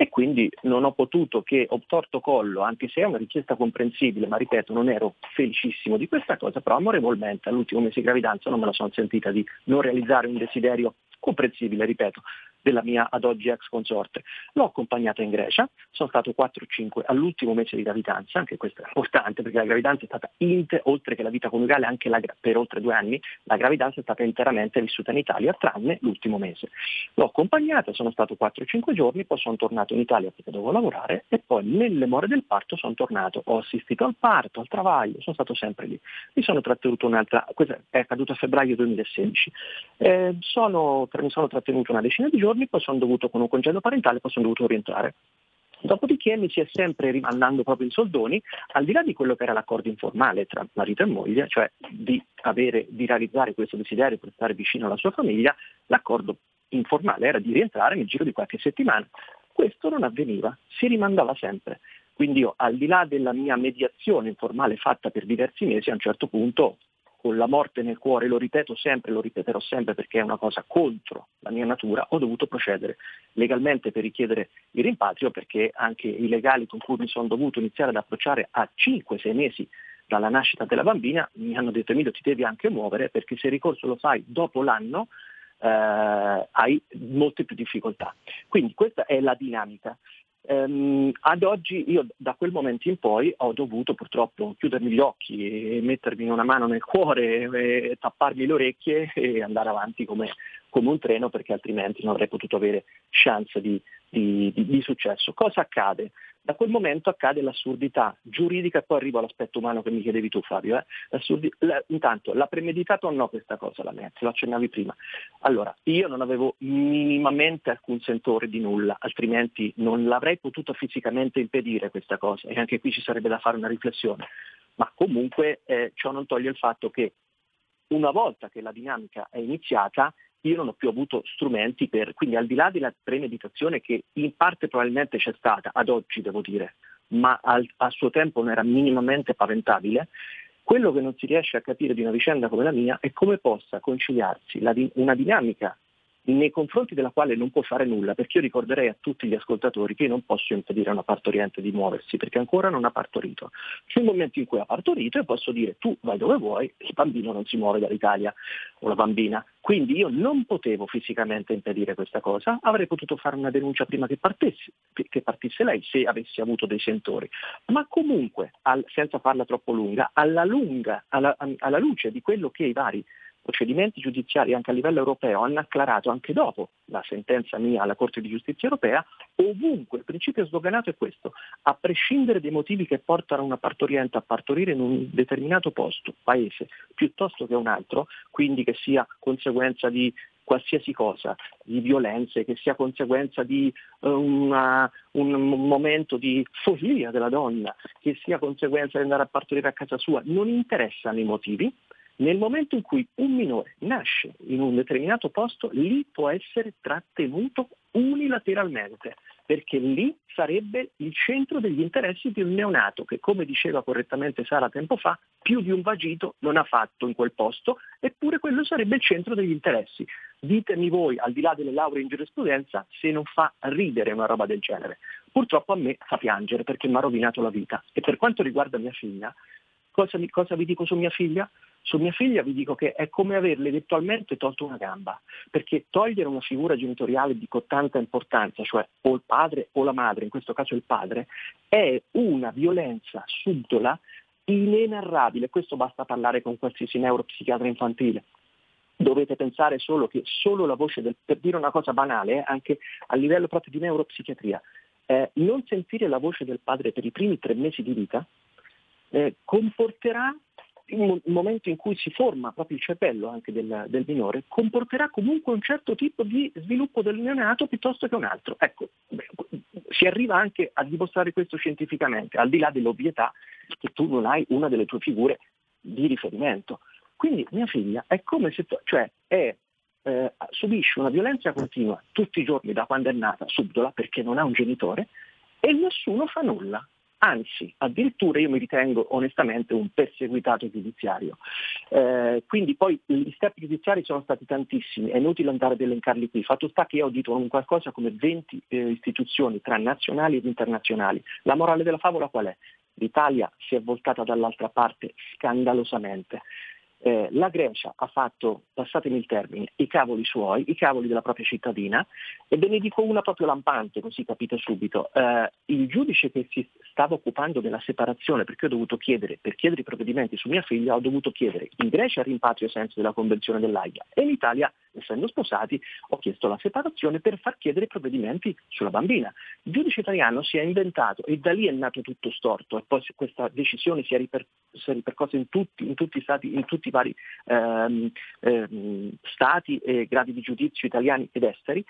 e quindi non ho potuto che ho torto collo, anche se è una richiesta comprensibile, ma ripeto non ero felicissimo di questa cosa, però amorevolmente all'ultimo mese di gravidanza non me la sono sentita di non realizzare un desiderio comprensibile, ripeto, della mia ad oggi ex consorte. L'ho accompagnata in Grecia, sono stato 4-5 all'ultimo mese di gravidanza, anche questo è importante perché la gravidanza è stata, inter, oltre che la vita coniugale, anche la, per oltre due anni, la gravidanza è stata interamente vissuta in Italia, tranne l'ultimo mese. L'ho accompagnata, sono stato 4-5 giorni, poi sono tornato in Italia perché dovevo lavorare e poi nelle more del parto sono tornato, ho assistito al parto, al travaglio, sono stato sempre lì. Mi sono trattenuto un'altra, questa è accaduto a febbraio 2016, eh, sono, mi sono trattenuto una decina di giorni, poi sono dovuto con un congedo parentale, poi sono dovuto rientrare. Dopodiché mi si è sempre rimandando proprio in soldoni, al di là di quello che era l'accordo informale tra marito e moglie, cioè di, avere, di realizzare questo desiderio per stare vicino alla sua famiglia, l'accordo informale era di rientrare nel giro di qualche settimana. Questo non avveniva, si rimandava sempre. Quindi io, al di là della mia mediazione informale fatta per diversi mesi, a un certo punto con la morte nel cuore, lo ripeto sempre, lo ripeterò sempre perché è una cosa contro la mia natura, ho dovuto procedere legalmente per richiedere il rimpatrio perché anche i legali con cui mi sono dovuto iniziare ad approcciare a 5-6 mesi dalla nascita della bambina mi hanno detto Emilio ti devi anche muovere perché se il ricorso lo fai dopo l'anno eh, hai molte più difficoltà. Quindi questa è la dinamica. Um, ad oggi io da quel momento in poi ho dovuto purtroppo chiudermi gli occhi e mettermi una mano nel cuore e tapparmi le orecchie e andare avanti come, come un treno perché altrimenti non avrei potuto avere chance di, di, di, di successo. Cosa accade? Da quel momento accade l'assurdità giuridica e poi arrivo all'aspetto umano che mi chiedevi tu Fabio. Eh? La, intanto, l'ha premeditato o no questa cosa la Merz? Lo accennavi prima. Allora, io non avevo minimamente alcun sentore di nulla, altrimenti non l'avrei potuto fisicamente impedire questa cosa e anche qui ci sarebbe da fare una riflessione. Ma comunque eh, ciò non toglie il fatto che una volta che la dinamica è iniziata, io non ho più avuto strumenti per, quindi al di là della premeditazione che in parte probabilmente c'è stata, ad oggi devo dire, ma al, a suo tempo non era minimamente paventabile, quello che non si riesce a capire di una vicenda come la mia è come possa conciliarsi la, una dinamica nei confronti della quale non può fare nulla, perché io ricorderei a tutti gli ascoltatori che io non posso impedire a una partoriente di muoversi, perché ancora non ha partorito. Nel momento in cui ha partorito io posso dire tu vai dove vuoi, il bambino non si muove dall'Italia o la bambina. Quindi io non potevo fisicamente impedire questa cosa, avrei potuto fare una denuncia prima che partisse, che partisse lei se avessi avuto dei sentori. Ma comunque, al, senza farla troppo lunga, alla, lunga alla, alla luce di quello che i vari procedimenti giudiziari anche a livello europeo hanno acclarato anche dopo la sentenza mia alla Corte di Giustizia europea, ovunque il principio sdoganato è questo, a prescindere dai motivi che portano una partoriente a partorire in un determinato posto, paese, piuttosto che un altro, quindi che sia conseguenza di qualsiasi cosa, di violenze, che sia conseguenza di uh, una, un momento di follia della donna, che sia conseguenza di andare a partorire a casa sua, non interessano i motivi, nel momento in cui un minore nasce in un determinato posto, lì può essere trattenuto unilateralmente, perché lì sarebbe il centro degli interessi di un neonato che, come diceva correttamente Sara tempo fa, più di un vagito non ha fatto in quel posto, eppure quello sarebbe il centro degli interessi. Ditemi voi, al di là delle lauree in giurisprudenza, se non fa ridere una roba del genere. Purtroppo a me fa piangere perché mi ha rovinato la vita. E per quanto riguarda mia figlia, cosa, cosa vi dico su mia figlia? Su mia figlia vi dico che è come averle eventualmente tolto una gamba, perché togliere una figura genitoriale di tanta importanza, cioè o il padre o la madre, in questo caso il padre, è una violenza subdola inenarrabile. Questo basta parlare con qualsiasi neuropsichiatra infantile. Dovete pensare solo che solo la voce del, per dire una cosa banale, eh, anche a livello proprio di neuropsichiatria, eh, non sentire la voce del padre per i primi tre mesi di vita eh, comporterà il momento in cui si forma proprio il cervello anche del, del, minore, comporterà comunque un certo tipo di sviluppo del neonato piuttosto che un altro. Ecco, si arriva anche a dimostrare questo scientificamente, al di là dell'ovvietà che tu non hai una delle tue figure di riferimento. Quindi mia figlia è come se, tu, cioè, è, eh, subisce una violenza continua tutti i giorni da quando è nata, subdola, perché non ha un genitore, e nessuno fa nulla anzi addirittura io mi ritengo onestamente un perseguitato giudiziario. Eh, quindi poi gli step giudiziari sono stati tantissimi, è inutile andare ad elencarli qui, fatto sta che io ho audito un qualcosa come 20 eh, istituzioni tra nazionali ed internazionali. La morale della favola qual è? L'Italia si è voltata dall'altra parte scandalosamente. Eh, la Grecia ha fatto, passatemi il termine, i cavoli suoi, i cavoli della propria cittadina, e ve ne dico una proprio lampante, così capite subito. Eh, il giudice che si stava occupando della separazione, perché ho dovuto chiedere, per chiedere i provvedimenti su mia figlia, ho dovuto chiedere in Grecia il rimpatrio ai sensi della Convenzione dell'AIA e in Italia, essendo sposati, ho chiesto la separazione per far chiedere i provvedimenti sulla bambina. Il giudice italiano si è inventato e da lì è nato tutto storto e poi questa decisione si è, riper- si è ripercossa in tutti, in tutti i stati, in tutti i vari ehm, ehm, stati e gradi di giudizio italiani ed esteri,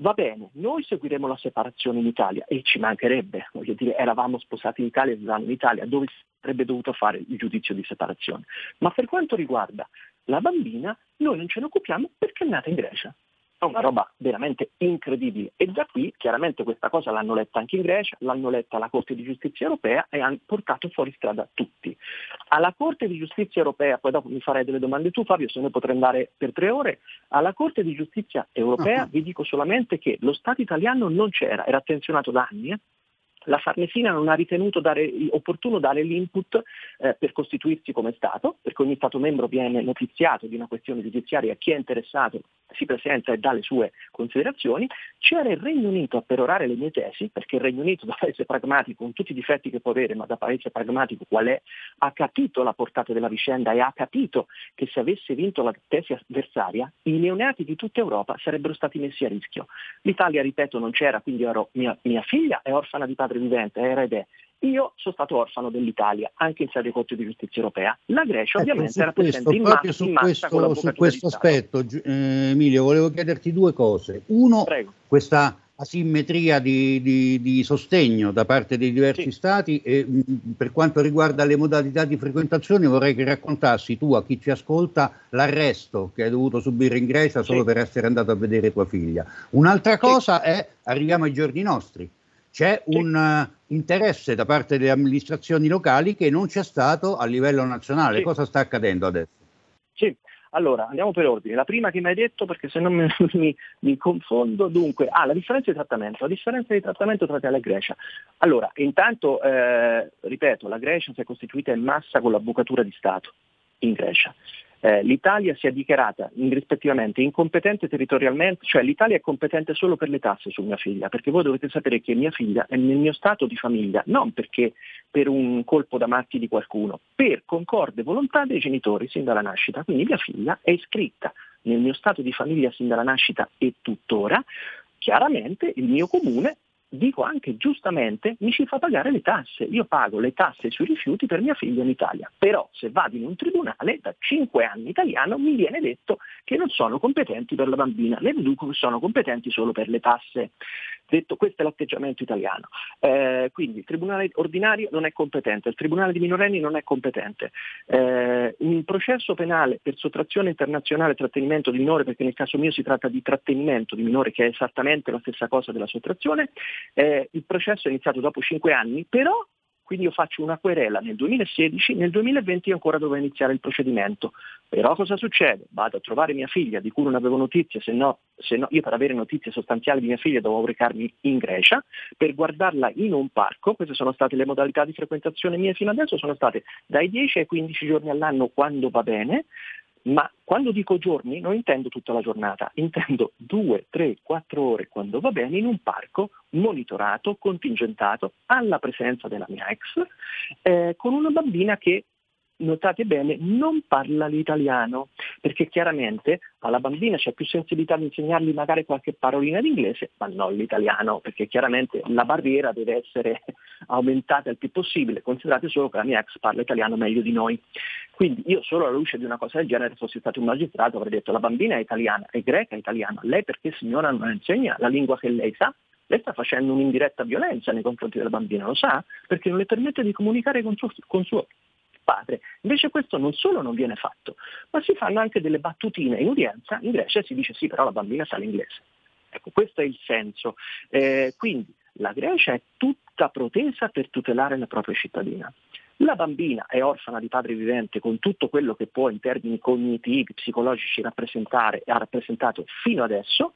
Va bene, noi seguiremo la separazione in Italia e ci mancherebbe, voglio dire, eravamo sposati in Italia vivevamo in Italia, dove si sarebbe dovuto fare il giudizio di separazione. Ma per quanto riguarda la bambina, noi non ce ne occupiamo perché è nata in Grecia. È una roba veramente incredibile. E da qui chiaramente questa cosa l'hanno letta anche in Grecia, l'hanno letta la Corte di Giustizia Europea e hanno portato fuori strada tutti. Alla Corte di Giustizia Europea, poi dopo mi farei delle domande tu Fabio, se ne potrei andare per tre ore, alla Corte di Giustizia Europea vi dico solamente che lo Stato italiano non c'era, era attenzionato da anni, eh, la Farnesina non ha ritenuto dare, opportuno dare l'input eh, per costituirsi come Stato, perché ogni Stato membro viene notiziato di una questione giudiziaria, chi è interessato si presenta e dà le sue considerazioni, c'era il Regno Unito a perorare le mie tesi, perché il Regno Unito da paese pragmatico, con tutti i difetti che può avere, ma da paese pragmatico qual è, ha capito la portata della vicenda e ha capito che se avesse vinto la tesi avversaria, i neonati di tutta Europa sarebbero stati messi a rischio. L'Italia, ripeto, non c'era, quindi ero, mia, mia figlia è orfana di padre vivente, era ed è. Io sono stato orfano dell'Italia, anche in sede Corte di Giustizia Europea. La Grecia Ecco, ovviamente era questo, presente in, proprio ma- su in massa questo, su questo aspetto, eh, Emilio, volevo chiederti due cose. Uno, Prego. questa asimmetria di, di- di sostegno da parte dei diversi stati e mh, per quanto riguarda le modalità di frequentazione vorrei che raccontassi tu a chi ci ascolta l'arresto che hai dovuto subire in Grecia solo Sì. per essere andato a vedere tua figlia. Un'altra cosa è, arriviamo ai giorni nostri, c'è un eh, interesse da parte delle amministrazioni locali che non c'è stato a livello nazionale. Sì. Cosa sta accadendo adesso? Sì, allora andiamo per ordine. La prima che mi hai detto, perché se no mi, mi- mi confondo, dunque, ah, la differenza di trattamento, la differenza di trattamento tra Italia e Grecia. Allora, intanto, eh, ripeto, la Grecia si è costituita in massa con l'avvocatura di Stato in Grecia. Eh, L'Italia si è dichiarata rispettivamente incompetente territorialmente, cioè l'Italia è competente solo per le tasse su mia figlia, perché voi dovete sapere che mia figlia è nel mio stato di famiglia, non perché per un colpo da matti di qualcuno, per concorde volontà dei genitori sin dalla nascita. Quindi mia figlia è iscritta nel mio stato di famiglia sin dalla nascita e tuttora, chiaramente il mio comune, dico anche giustamente, mi ci fa pagare le tasse. Io pago le tasse sui rifiuti per mia figlia in Italia. Però se vado in un tribunale, da 5 anni italiano, mi viene detto che non sono competenti per la bambina, ne deduco che sono competenti solo per le tasse. Detto questo è l'atteggiamento italiano. Eh, quindi il tribunale ordinario non è competente, il tribunale di minorenni non è competente. Eh, un processo penale per sottrazione internazionale e trattenimento di minore, perché nel caso mio si tratta di trattenimento di minore che è esattamente la stessa cosa della sottrazione, eh, il processo è iniziato dopo cinque anni, però quindi io faccio una querela nel 2016, nel 2020 ancora dovevo iniziare il procedimento. Però cosa succede? Vado a trovare mia figlia di cui non avevo notizie, se no, se no io per avere notizie sostanziali di mia figlia dovevo recarmi in Grecia per guardarla in un parco, queste sono state le modalità di frequentazione mie fino adesso, sono state dai 10 ai 15 giorni all'anno quando va bene, ma quando dico giorni non intendo tutta la giornata, intendo 2, 3, 4 ore quando va bene in un parco monitorato, contingentato, alla presenza della mia ex, eh, con una bambina che notate bene, non parla l'italiano, perché chiaramente alla bambina c'è più sensibilità di insegnargli magari qualche parolina d'inglese, ma non l'italiano, perché chiaramente la barriera deve essere aumentata il più possibile. Considerate solo che la mia ex parla italiano meglio di noi. Quindi io solo alla luce di una cosa del genere, fossi stato un magistrato, avrei detto la bambina è italiana, è greca, è italiana, lei perché signora non insegna la lingua che lei sa? Lei sta facendo un'indiretta violenza nei confronti della bambina, lo sa? Perché non le permette di comunicare con suo, con suo padre. Invece questo non solo non viene fatto, ma si fanno anche delle battutine in udienza, in Grecia si dice sì, però la bambina sa l'inglese. Ecco, questo è il senso. Eh, quindi la Grecia è tutta protesa per tutelare la propria cittadina. La bambina è orfana di padre vivente con tutto quello che può in termini cognitivi, psicologici rappresentare e ha rappresentato fino adesso.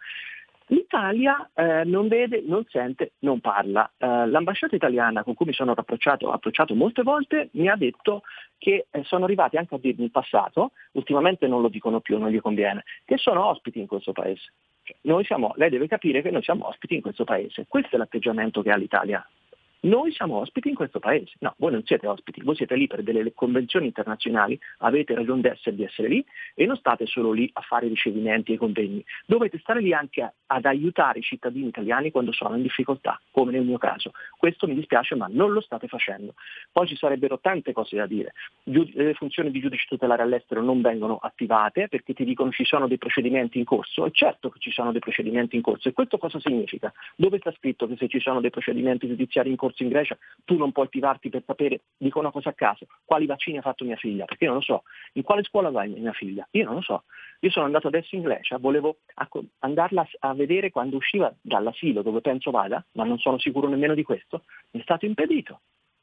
L'Italia eh, non vede, non sente, non parla. Eh, l'ambasciata italiana con cui mi sono approcciato, approcciato molte volte mi ha detto che eh, sono arrivati anche a dirmi in passato, ultimamente non lo dicono più, non gli conviene, che sono ospiti in questo paese. Cioè, siamo, lei deve capire che noi siamo ospiti in questo paese. Questo è l'atteggiamento che ha l'Italia noi siamo ospiti in questo paese. No, voi non siete ospiti, voi siete lì per delle convenzioni internazionali, avete ragione d'essere di essere lì e non state solo lì a fare ricevimenti e convegni. Dovete stare lì anche a, ad aiutare i cittadini italiani quando sono in difficoltà, come nel mio caso. Questo mi dispiace, ma non lo state facendo. Poi ci sarebbero tante cose da dire. Le funzioni di giudice tutelare all'estero non vengono attivate perché ti dicono ci sono dei procedimenti in corso. E certo che ci sono dei procedimenti in corso. E questo cosa significa? Dove sta scritto che se ci sono dei procedimenti giudiziari in corso corso in Grecia, tu non puoi attivarti per sapere, dico una cosa a caso, quali vaccini ha fatto mia figlia, perché io non lo so. In quale scuola vai mia figlia? Io non lo so. Io sono andato adesso in Grecia, volevo andarla a vedere quando usciva dall'asilo dove penso vada, ma non sono sicuro nemmeno di questo, mi è stato impedito.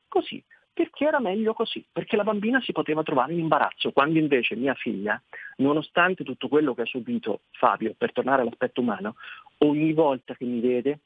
Così, perché era meglio così, perché la bambina si poteva trovare in imbarazzo, quando invece mia figlia, nonostante tutto quello che ha subito Fabio, per tornare all'aspetto umano, ogni volta che mi vede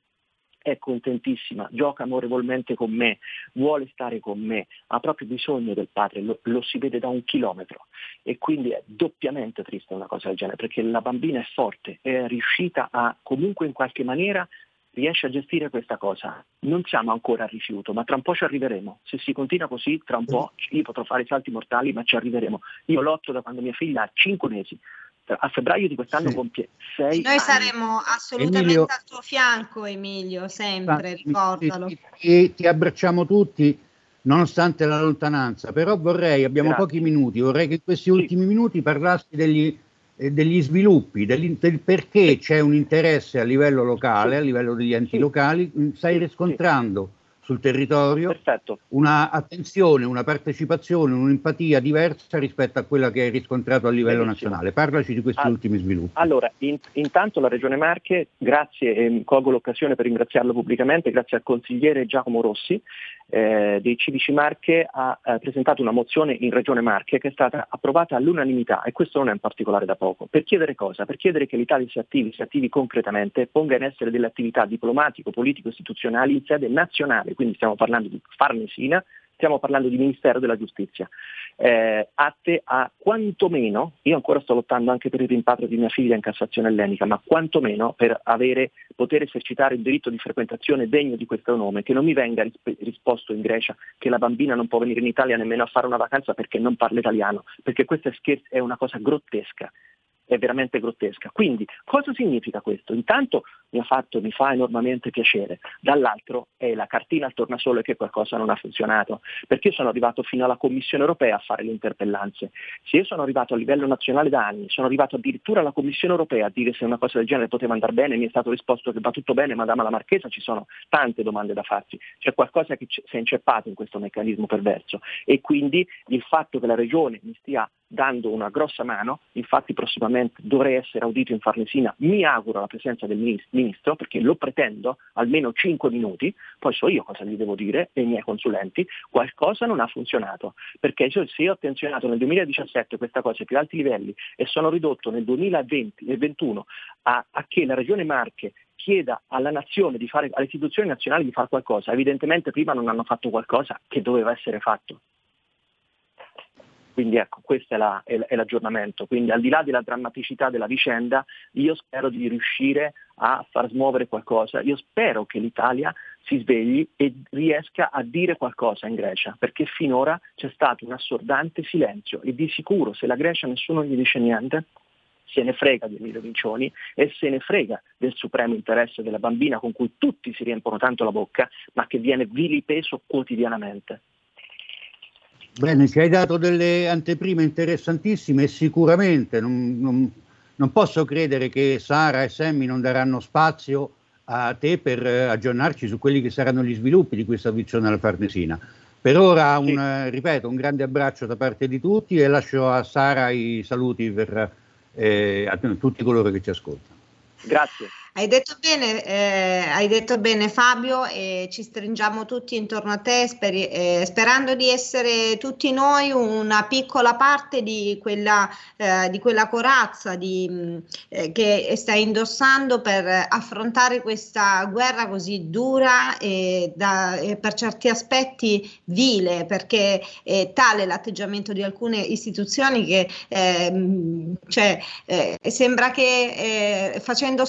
è contentissima, gioca amorevolmente con me, vuole stare con me, ha proprio bisogno del padre, lo, lo, si vede da un chilometro e quindi è doppiamente triste una cosa del genere perché la bambina è forte, è riuscita a comunque in qualche maniera riesce a gestire questa cosa. Non siamo ancora al rifiuto, ma tra un po' ci arriveremo. Se si continua così, tra un po' io potrò fare salti mortali, ma ci arriveremo. Io lotto da quando mia figlia ha 5 mesi a febbraio di quest'anno sì. compie sei Noi saremo assolutamente Emilio, al tuo fianco, Emilio, sempre, ricordalo. Ti, ti, ti, abbracciamo tutti, nonostante la lontananza, però vorrei, abbiamo Grazie. pochi minuti, vorrei che in questi sì. ultimi minuti parlassi degli, eh, degli sviluppi, del perché sì. c'è un interesse a livello locale, a livello degli enti locali, stai riscontrando sul territorio, Perfetto. una attenzione, una partecipazione, un'empatia diversa rispetto a quella che hai riscontrato a livello Benissimo. nazionale. Parlaci di questi ah, ultimi sviluppi. Allora, in, intanto la Regione Marche, grazie e colgo l'occasione per ringraziarlo pubblicamente, grazie al consigliere Giacomo Rossi eh, dei Civici Marche ha eh, presentato una mozione in Regione Marche che è stata approvata all'unanimità e questo non è un particolare da poco. Per chiedere cosa? Per chiedere che l'Italia si attivi, si attivi concretamente, ponga in essere delle attività diplomatico, politico, istituzionali in sede nazionale, quindi stiamo parlando di Farnesina, stiamo parlando di Ministero della Giustizia. Eh, atte a quantomeno, io ancora sto lottando anche per il rimpatrio di mia figlia in Cassazione ellenica, ma quantomeno per avere, poter esercitare il diritto di frequentazione degno di questo nome, che non mi venga risp- risposto in Grecia che la bambina non può venire in Italia nemmeno a fare una vacanza perché non parla italiano, perché questa è, scher- è una cosa grottesca è veramente grottesca. Quindi cosa significa questo? Intanto mi, fatto, mi fa enormemente piacere, dall'altro è la cartina al tornasole che qualcosa non ha funzionato, perché io sono arrivato fino alla Commissione europea a fare le interpellanze. Se io sono arrivato a livello nazionale da anni, sono arrivato addirittura alla Commissione europea a dire se una cosa del genere poteva andare bene, mi è stato risposto che va tutto bene, Madama la Marchesa, ci sono tante domande da farsi, c'è qualcosa che si è inceppato in questo meccanismo perverso e quindi il fatto che la Regione mi stia dando una grossa mano, infatti prossimamente dovrei essere audito in Farnesina, mi auguro la presenza del Ministro perché lo pretendo almeno 5 minuti, poi so io cosa gli devo dire e i miei consulenti, qualcosa non ha funzionato, perché se io ho attenzionato nel 2017 questa cosa ai più alti livelli e sono ridotto nel 2020, a, a che la Regione Marche chieda alla nazione fare, alle istituzioni nazionali di fare qualcosa, evidentemente prima non hanno fatto qualcosa che doveva essere fatto. Quindi ecco, questo è, la, è, è, l'aggiornamento. Quindi al di là della drammaticità della vicenda, io spero di riuscire a far smuovere qualcosa. Io spero che l'Italia si svegli e riesca a dire qualcosa in Grecia, perché finora c'è stato un assordante silenzio e di sicuro se la Grecia nessuno gli dice niente, se ne frega di Emilio Vincioni e se ne frega del supremo interesse della bambina con cui tutti si riempono tanto la bocca, ma che viene vilipeso quotidianamente. Bene, ci hai dato delle anteprime interessantissime e sicuramente non, non, non, posso credere che Sara e Sammy non daranno spazio a te per eh, aggiornarci su quelli che saranno gli sviluppi di questa audizione alla Farnesina. Per ora, un, sì. ripeto, un grande abbraccio da parte di tutti e lascio a Sara i saluti per eh, a tutti coloro che ci ascoltano. Grazie. Hai detto bene, eh, hai detto bene Fabio e ci stringiamo tutti intorno a te speri- eh, sperando di essere tutti noi una piccola parte di quella, eh, di quella corazza di, mh, eh, che stai indossando per affrontare questa guerra così dura e, da- e per certi aspetti vile perché è tale l'atteggiamento di alcune istituzioni che ehm, cioè, eh, sembra che eh, facendo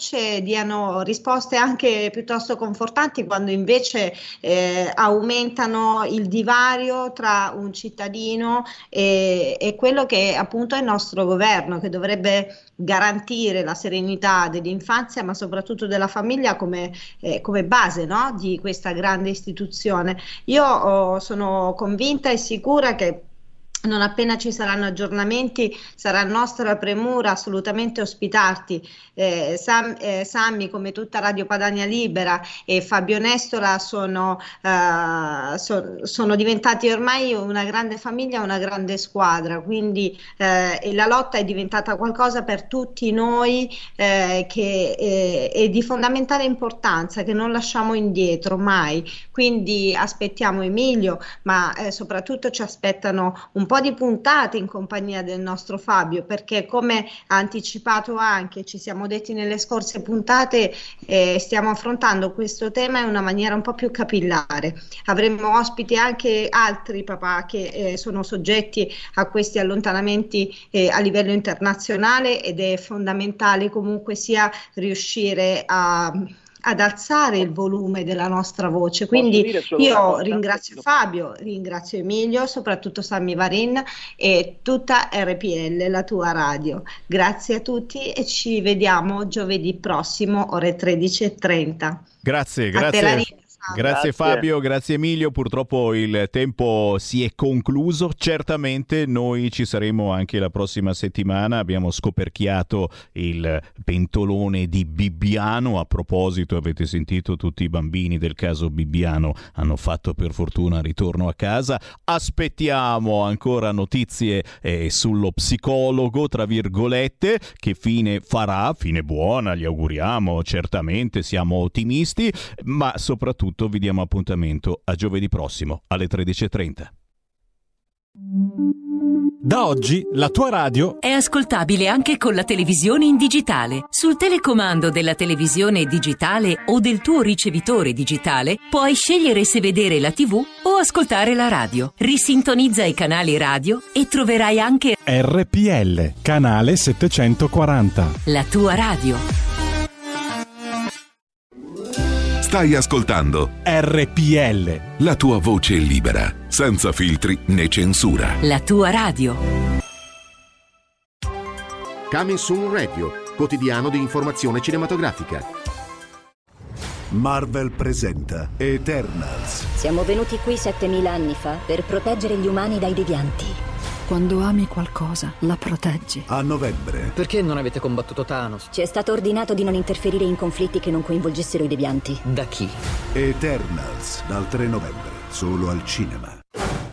spallucce diano risposte anche piuttosto confortanti quando invece eh, aumentano il divario tra un cittadino e, e quello che appunto è il nostro governo che dovrebbe garantire la serenità dell'infanzia ma soprattutto della famiglia come, eh, come base no? di questa grande istituzione. Io oh, sono convinta e sicura che non appena ci saranno aggiornamenti sarà nostra premura assolutamente ospitarti. Eh, Sam, eh, Sammy, come tutta Radio Padania Libera e Fabio Nestola sono, eh, so, sono diventati ormai una grande famiglia, una grande squadra, quindi eh, la lotta è diventata qualcosa per tutti noi eh, che eh, è di fondamentale importanza, che non lasciamo indietro mai. Quindi aspettiamo Emilio, ma soprattutto ci aspettano un po' di puntate in compagnia del nostro Fabio, perché come ha anticipato anche, ci siamo detti nelle scorse puntate, eh, stiamo affrontando questo tema in una maniera un po' più capillare. Avremo ospiti anche altri papà che eh, sono soggetti a questi allontanamenti eh, a livello internazionale ed è fondamentale comunque sia riuscire a ad alzare il volume della nostra voce. Quindi io ringrazio Fabio, ringrazio Emilio, soprattutto Sammy Varin e tutta RPL, la tua radio. Grazie a tutti e ci vediamo giovedì prossimo, ore 13.30. Grazie, A te la grazie. Grazie. Fabio, grazie Emilio. Purtroppo il tempo si è concluso. Certamente noi ci saremo anche la prossima settimana. Abbiamo scoperchiato il pentolone di Bibbiano. A proposito, avete sentito tutti i bambini del caso Bibbiano hanno fatto per fortuna ritorno a casa. Aspettiamo ancora notizie eh, sullo psicologo, tra virgolette, che fine farà, fine buona, gli auguriamo, certamente siamo ottimisti, ma soprattutto vi diamo appuntamento a giovedì prossimo alle 13.30. Da oggi la tua radio È ascoltabile anche con la televisione in digitale. Sul telecomando della televisione digitale o del tuo ricevitore digitale puoi scegliere se vedere la TV o ascoltare la radio. Risintonizza i canali radio e troverai anche RPL, canale 740. la tua radio. Stai ascoltando RPL. la tua voce libera, senza filtri né censura. La tua radio. Coming Soon Radio, quotidiano di informazione cinematografica. Marvel presenta Eternals. Siamo venuti qui 7000 anni fa per proteggere gli umani dai devianti. Quando ami qualcosa, la proteggi. A novembre. Perché non avete combattuto Thanos? Ci è stato ordinato di non interferire in conflitti che non coinvolgessero i devianti. Da chi? Eternals, dal 3 novembre, solo al cinema.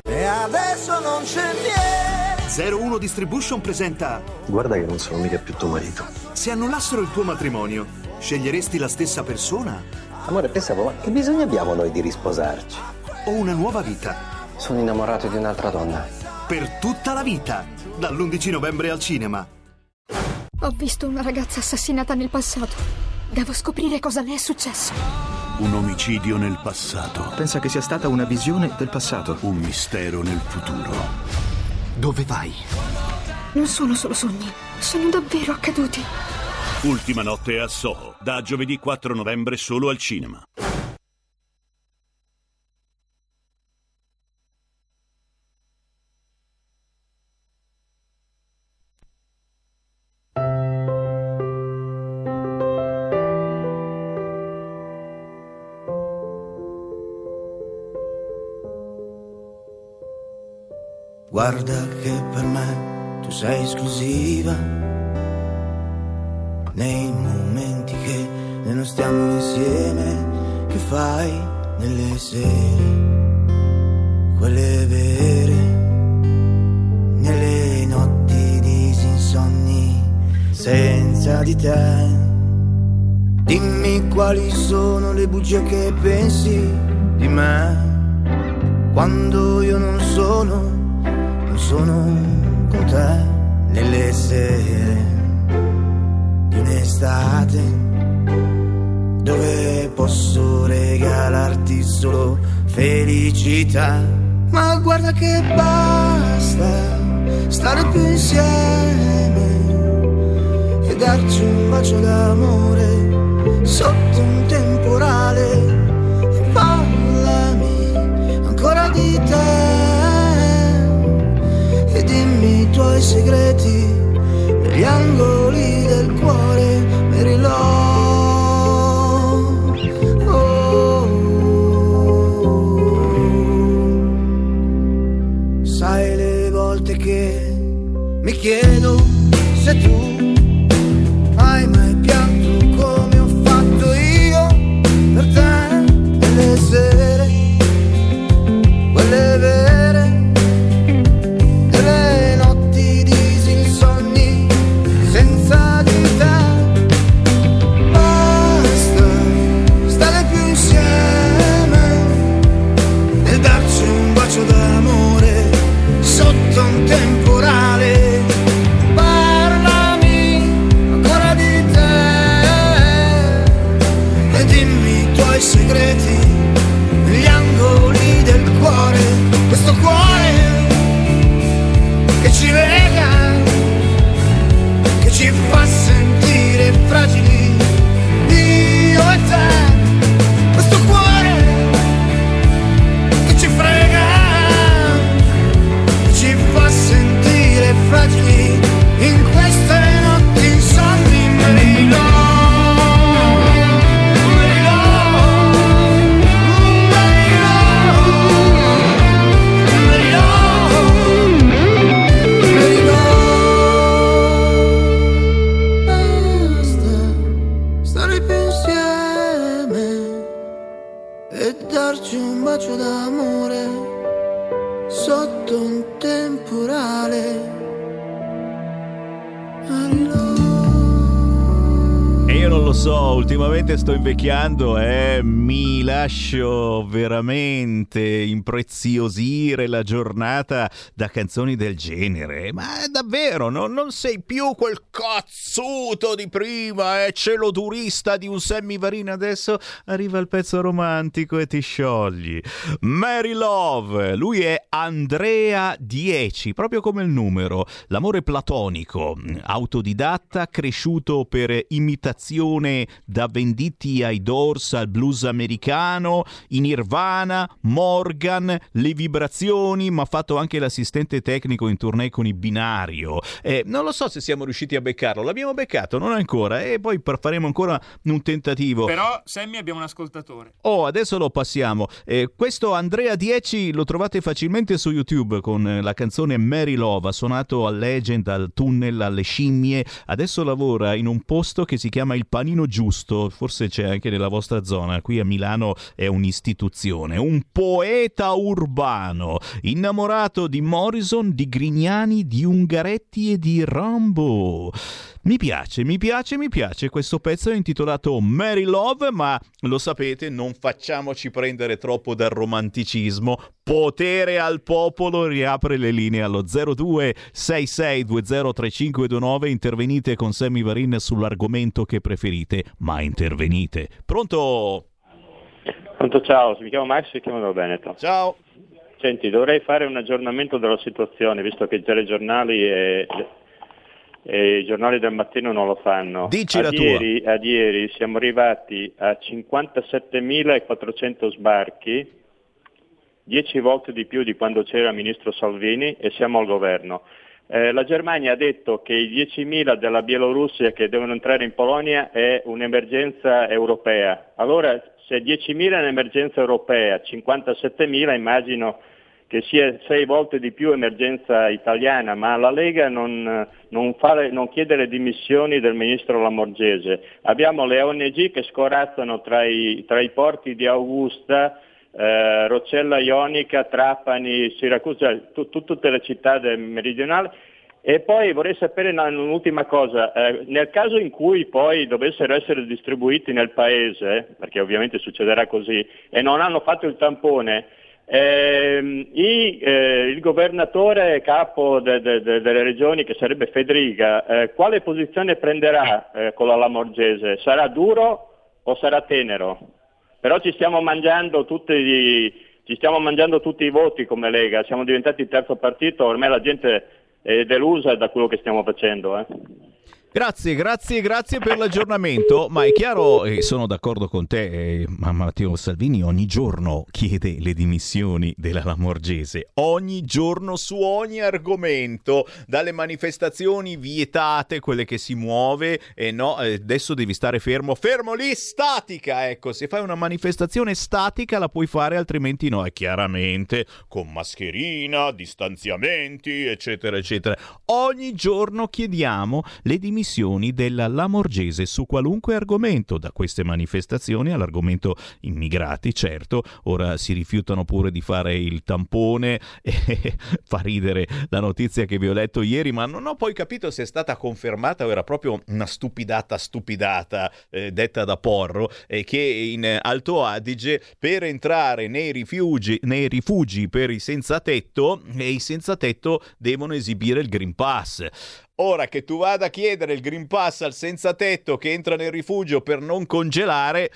E adesso non c'è niente. 01 Distribution presenta Guarda che non sono mica più tuo marito. Se annullassero il tuo matrimonio, sceglieresti la stessa persona Amore, pensavo, ma che bisogno abbiamo noi di risposarci? o una nuova vita? Sono innamorato di un'altra donna. Per tutta la vita, dall'11 novembre al cinema. Ho visto una ragazza assassinata nel passato. Devo scoprire cosa le è successo. Un omicidio nel passato. Pensa che sia stata una visione del passato. Un mistero nel futuro. Dove vai? Non sono solo sogni, sono davvero accaduti. Ultima notte a Soho, da giovedì 4 novembre solo al cinema. Guarda che per me tu sei esclusiva. Nei momenti che noi non stiamo insieme, che fai nelle sere, quelle vere, nelle notti disinsonni, senza di te. Dimmi quali sono le bugie che pensi di me quando io non sono, sono con te nelle sere di un'estate dove posso regalarti solo felicità. Ma guarda che basta stare più insieme e darci un bacio d'amore sotto un temporale e parlami ancora di te dimmi i tuoi segreti. Negli angoli del cuore Marilò. Sai le volte che mi chiedo impreziosire la giornata da canzoni del genere. Ma davvero, no? non sei più quel cazzuto di prima, eh? celodurista di un Sammy Varin. Adesso arriva il pezzo romantico e ti sciogli. Mary Love, lui è Andrea 10, proprio come il numero. L'amore platonico, autodidatta, cresciuto per imitazione da Venditti ai Doors al blues americano, in Nirvana, Morgan, le vibrazioni, ma ha fatto anche l'assistente tecnico in tournée con i binario. Eh, non lo so se siamo riusciti a beccarlo, l'abbiamo beccato, non ancora, e poi faremo ancora un tentativo. Però, Sammy, abbiamo un ascoltatore. Oh, adesso lo passiamo. Eh, questo Andrea 10 lo trovate facilmente su YouTube con eh, la canzone Mary Love. Ha suonato al Legend, al Tunnel, alle scimmie. Adesso lavora in un posto che si chiama Il Panino Giusto. Forse c'è anche nella vostra zona. Qui a Milano è un'istituzione. Un poeta urbano. Innamorato di Morrison, di Grignani, di Ungaretti e di Rambo. Mi piace, mi piace, mi piace. Questo pezzo è intitolato Mary Love, ma lo sapete, non facciamoci prendere troppo dal romanticismo. Potere al popolo riapre le linee allo 0266203529. Intervenite con Sammy Varin sull'argomento che preferite, ma intervenite. Pronto? Pronto, ciao, mi chiamo Max e chiamo da Veneto. Ciao. Senti, dovrei fare un aggiornamento della situazione, visto che i telegiornali e, e i giornali del mattino non lo fanno. Dici ad la tua. ieri, Ad ieri siamo arrivati a 57.400 sbarchi, 10 volte di più di quando c'era il ministro Salvini e siamo al governo. Eh, la Germania ha detto che i 10.000 della Bielorussia che devono entrare in Polonia è un'emergenza europea. Allora, se 10.000 è un'emergenza europea, 57.000 immagino che sia sei volte di più emergenza italiana, ma la Lega non, non, fare, non chiede le dimissioni del ministro Lamorgese. Abbiamo le ONG che scorazzano tra i, tra i porti di Augusta, eh, Rocella Ionica, Trapani, Siracusa, tu- tu- tutte le città del meridionale E poi vorrei sapere una- un'ultima cosa, eh, nel caso in cui poi dovessero essere distribuiti nel paese, perché ovviamente succederà così, e non hanno fatto il tampone, ehm, i- eh, il governatore capo de- de- de- delle regioni, che sarebbe Federica, eh, quale posizione prenderà eh, con la Lamorgese? Sarà duro o sarà tenero? Però ci stiamo mangiando tutti i, ci stiamo mangiando tutti i voti come Lega, siamo diventati il terzo partito, ormai la gente è delusa da quello che stiamo facendo. eh. Grazie, grazie, grazie per l'aggiornamento. Ma è chiaro, e sono d'accordo con te, ma Matteo Salvini ogni giorno chiede le dimissioni della Lamorgese. Ogni giorno su ogni argomento, dalle manifestazioni vietate, quelle che si muove, e no, eh, adesso devi stare fermo, fermo lì, statica. Ecco, se fai una manifestazione statica la puoi fare, altrimenti no. E chiaramente con mascherina, distanziamenti, eccetera, eccetera. Ogni giorno chiediamo le dimissioni della Lamorgese su qualunque argomento, da queste manifestazioni all'argomento immigrati, certo, ora si rifiutano pure di fare il tampone e fa ridere la notizia che vi ho letto ieri, ma non ho poi capito se è stata confermata o era proprio una stupidata stupidata eh, detta da Porro, eh, che in Alto Adige per entrare nei rifugi, nei rifugi per i senza tetto, eh, i senza tetto devono esibire il Green Pass. Ora che tu vada a chiedere il Green Pass al senza tetto che entra nel rifugio per non congelare,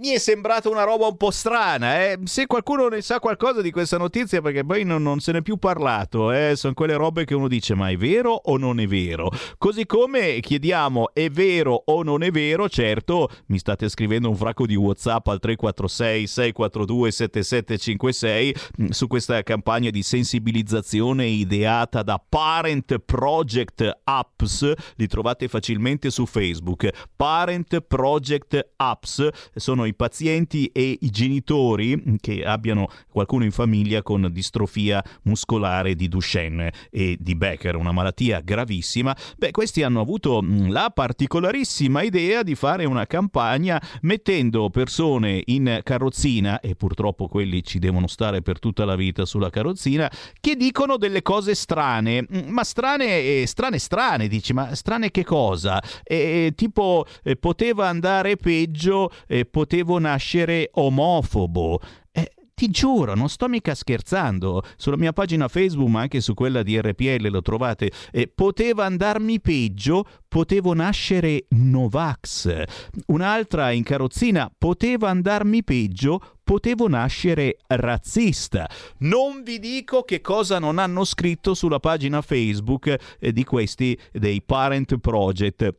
mi è sembrata una roba un po' strana. Eh? Se qualcuno ne sa qualcosa di questa notizia, perché poi non, non se n'è più parlato, eh? sono quelle robe che uno dice: ma è vero o non è vero? Così come chiediamo: è vero o non è vero? Certo, mi state scrivendo un fracco di WhatsApp al 346 642 7756 mh, su questa campagna di sensibilizzazione ideata da Parent Project Apps. Li trovate facilmente su Facebook. Parent Project Apps sono i pazienti e i genitori che abbiano qualcuno in famiglia con distrofia muscolare di Duchenne e di Becker, una malattia gravissima. Beh, questi hanno avuto mh, la particolarissima idea di fare una campagna mettendo persone in carrozzina, e purtroppo quelli ci devono stare per tutta la vita sulla carrozzina, che dicono delle cose strane, Mm, ma strane, strane, strane, dici, ma strane che cosa? Eh, tipo, eh, poteva andare peggio, eh, potevo nascere omofobo. Eh, ti giuro, non sto mica scherzando. Sulla mia pagina Facebook, ma anche su quella di RPL lo trovate. Eh, poteva andarmi peggio, potevo nascere Novax. Un'altra in carrozzina, poteva andarmi peggio, potevo nascere razzista. Non vi dico che cosa non hanno scritto sulla pagina Facebook eh, di questi dei Parent Project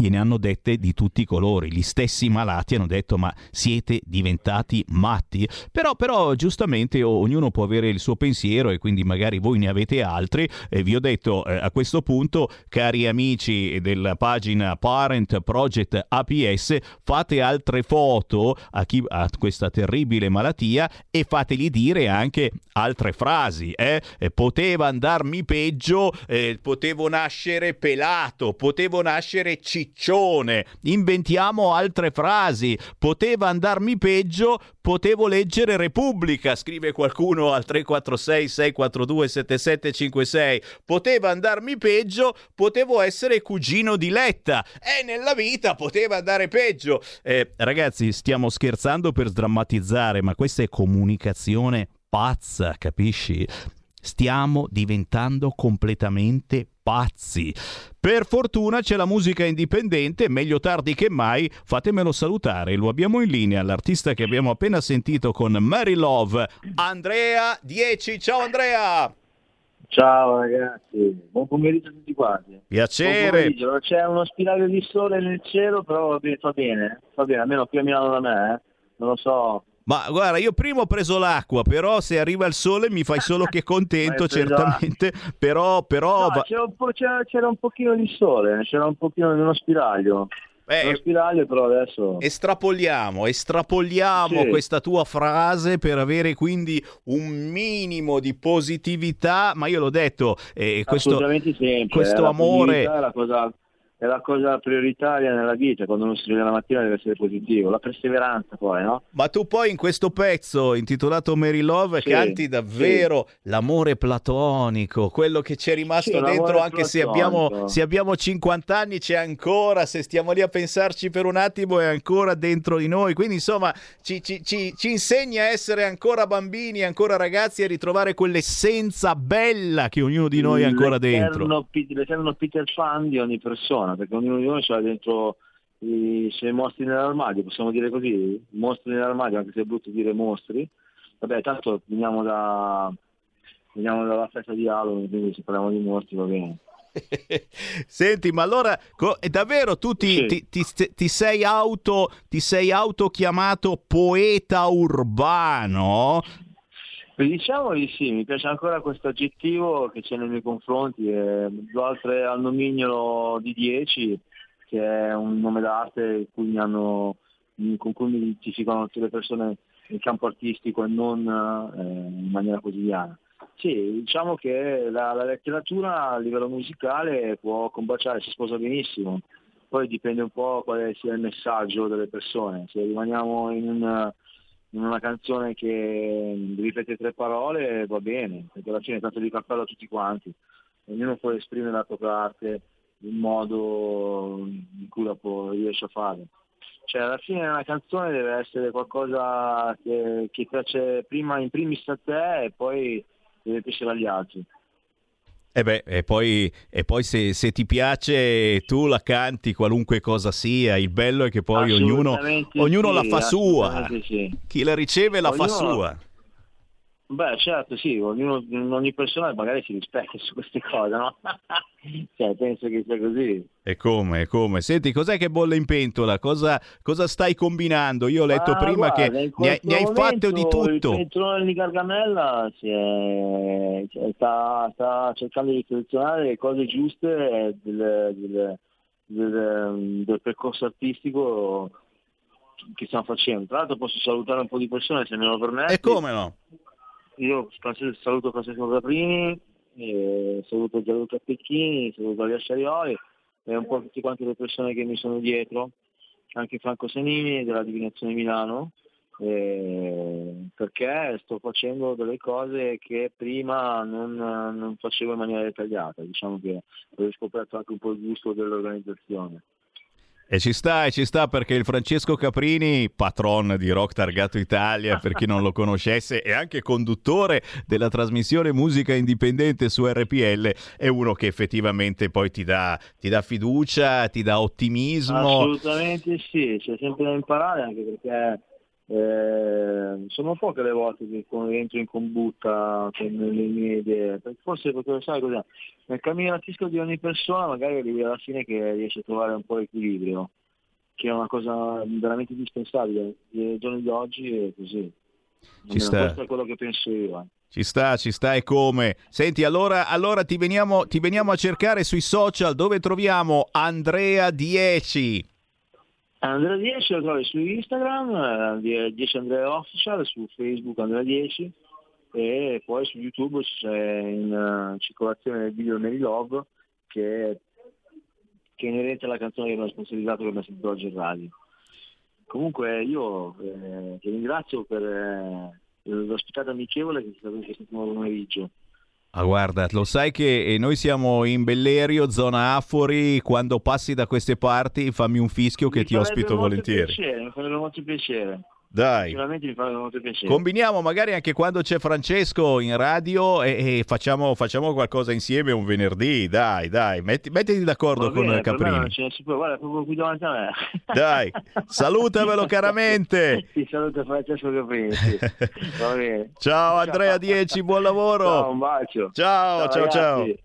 gliene hanno dette di tutti i colori. Gli stessi malati hanno detto: Ma siete diventati matti? Però, però giustamente, ognuno può avere il suo pensiero e quindi magari voi ne avete altri. E vi ho detto eh, a questo punto, cari amici della pagina Parent Project APS, fate altre foto a chi ha questa terribile malattia e fategli dire anche altre frasi. eh. Poteva andarmi peggio, eh, potevo nascere pelato, potevo nascere ciccione. Inventiamo altre frasi. Poteva andarmi peggio, potevo leggere Repubblica, scrive qualcuno al 346 642 7756. Poteva andarmi peggio, potevo essere cugino di Letta. E nella vita poteva andare peggio. Eh, ragazzi, stiamo scherzando per sdrammatizzare, ma questa è comunicazione pazza, capisci? Stiamo diventando completamente pazzi. Per fortuna c'è la musica indipendente, meglio tardi che mai. Fatemelo salutare, lo abbiamo in linea, l'artista che abbiamo appena sentito con Mary Love, Andrea 10. Ciao Andrea! Ciao ragazzi, buon pomeriggio a tutti quanti. Piacere! C'è uno spiraglio di sole nel cielo, però va bene, fa bene, fa bene, almeno qui a Milano da me, eh. non lo so. Ma guarda, io prima ho preso l'acqua, però se arriva il sole mi fai solo che contento, certamente. Però, però No, c'era, un po', c'era, c'era un pochino di sole, c'era un pochino di uno spiraglio. Eh, uno spiraglio però adesso... Estrapoliamo, estrapoliamo Sì. questa tua frase per avere quindi un minimo di positività, ma io l'ho detto, eh, questo, sempre. questo eh, la amore... è la cosa, è prioritaria nella vita, quando uno si sveglia la mattina deve essere positivo, la perseveranza poi, no? Ma tu poi in questo pezzo intitolato Mary Love Sì, canti davvero l'amore platonico, quello che c'è rimasto Sì, dentro anche se abbiamo, se abbiamo 50 anni c'è ancora, se stiamo lì a pensarci per un attimo è ancora dentro di noi, quindi insomma ci, ci- ci- ci insegna a essere ancora bambini, ancora ragazzi e ritrovare quell'essenza bella che ognuno di noi ha ancora dentro. L'eterno Peter Pan di ogni persona, perché ognuno di noi ha dentro i suoi mostri nell'armadio, possiamo dire così? Mostri nell'armadio, anche se è brutto dire mostri. Vabbè, tanto veniamo da veniamo dalla festa di Halloween, quindi se parliamo di mostri va bene. Senti, ma allora co- è davvero tu ti, ti- ti- ti sei auto ti sei autochiamato poeta urbano? Diciamo di sì, mi piace ancora questo aggettivo che c'è nei miei confronti, eh, oltre al nomignolo di 10, che è un nome d'arte cui hanno- con cui mi identificano tutte le persone in campo artistico e non eh, in maniera quotidiana. Sì, diciamo che la, la letteratura a livello musicale può combaciare, si sposa benissimo, poi dipende un po' quale sia il messaggio delle persone, se rimaniamo in un in una canzone che ripete tre parole va bene, perché alla fine tanto di cappello a tutti quanti. Ognuno può esprimere la propria arte in modo in cui la può, riesce a fare. Cioè alla fine una canzone deve essere qualcosa che, che piace prima in primis a te e poi deve piacere agli altri. E beh, e poi, e poi se, se ti piace tu la canti qualunque cosa sia, il bello è che poi ognuno, ognuno sì, la fa sua, sì. chi la riceve la fa Ognuno- sua. Beh, certo, sì, ognuno, ogni persona magari si rispecchia su queste cose, no? cioè, penso che sia così. E come, e come? Senti, cos'è che bolle in pentola? Cosa, cosa stai combinando? Io ho letto Ma prima guarda, che ne hai, ne hai fatto di tutto. Il petrolio di Gargamella si è- cioè, sta, sta cercando di selezionare le cose giuste del, del- del- del percorso artistico che stiamo facendo. Tra l'altro posso salutare un po' di persone se me lo permetti. E come no? Io saluto Francesco Caprini, eh, saluto Gianluca Pecchini, saluto Alia Sciarioli e un po' tutte quante le persone che mi sono dietro, anche Franco Senini della Divinazione Milano, eh, perché sto facendo delle cose che prima non, non facevo in maniera dettagliata, diciamo che ho scoperto anche un po' il gusto dell'organizzazione. E ci sta, e ci sta perché il Francesco Caprini, patron di Rock Targato Italia, per chi non lo conoscesse, e anche conduttore della trasmissione Musica Indipendente su RPL, è uno che effettivamente poi ti dà, ti dà fiducia, ti dà ottimismo. Assolutamente sì, c'è sempre da imparare anche perché eh, sono poche le volte che entro in combutta con le mie idee, perché forse perché sai cos'è? Nel cammino artistico di ogni persona magari arrivi alla fine che riesce a trovare un po' l'equilibrio, che è una cosa veramente indispensabile. Nei giorni di oggi è così. Almeno sta. Questo è quello che penso io. eh. Ci sta, ci sta e come. Senti, allora, allora ti, veniamo, ti veniamo a cercare sui social dove troviamo Andrea 10. Andrea 10 lo trovi su Instagram, eh, 10 Andrea Official, su Facebook Andrea 10 e poi su YouTube c'è in eh, circolazione il video Mary Love che, che è inerente alla canzone che ha sponsorizzato che ha sentito oggi in radio. Comunque io eh, ti ringrazio per eh, l'ospitata amichevole che è stata questo pomeriggio. Ah, guarda, lo sai che eh, noi siamo in Bellerio, zona Afori. Quando passi da queste parti, fammi un fischio che Mi ti ospito volentieri. Piacere, mi farebbe molto piacere. Dai. Sicuramente mi farebbe molto piacere. Combiniamo magari anche quando c'è Francesco in radio e, e facciamo, facciamo qualcosa insieme un venerdì. Dai, dai, metti- mettiti d'accordo bene, con Caprini. può, guarda, proprio qui davanti a me. Dai, salutamelo caramente. Ti saluto Francesco Caprini, sì. Ciao Andrea 10, buon lavoro. Ciao, un bacio. Ciao, ciao, ciao. ragazzi.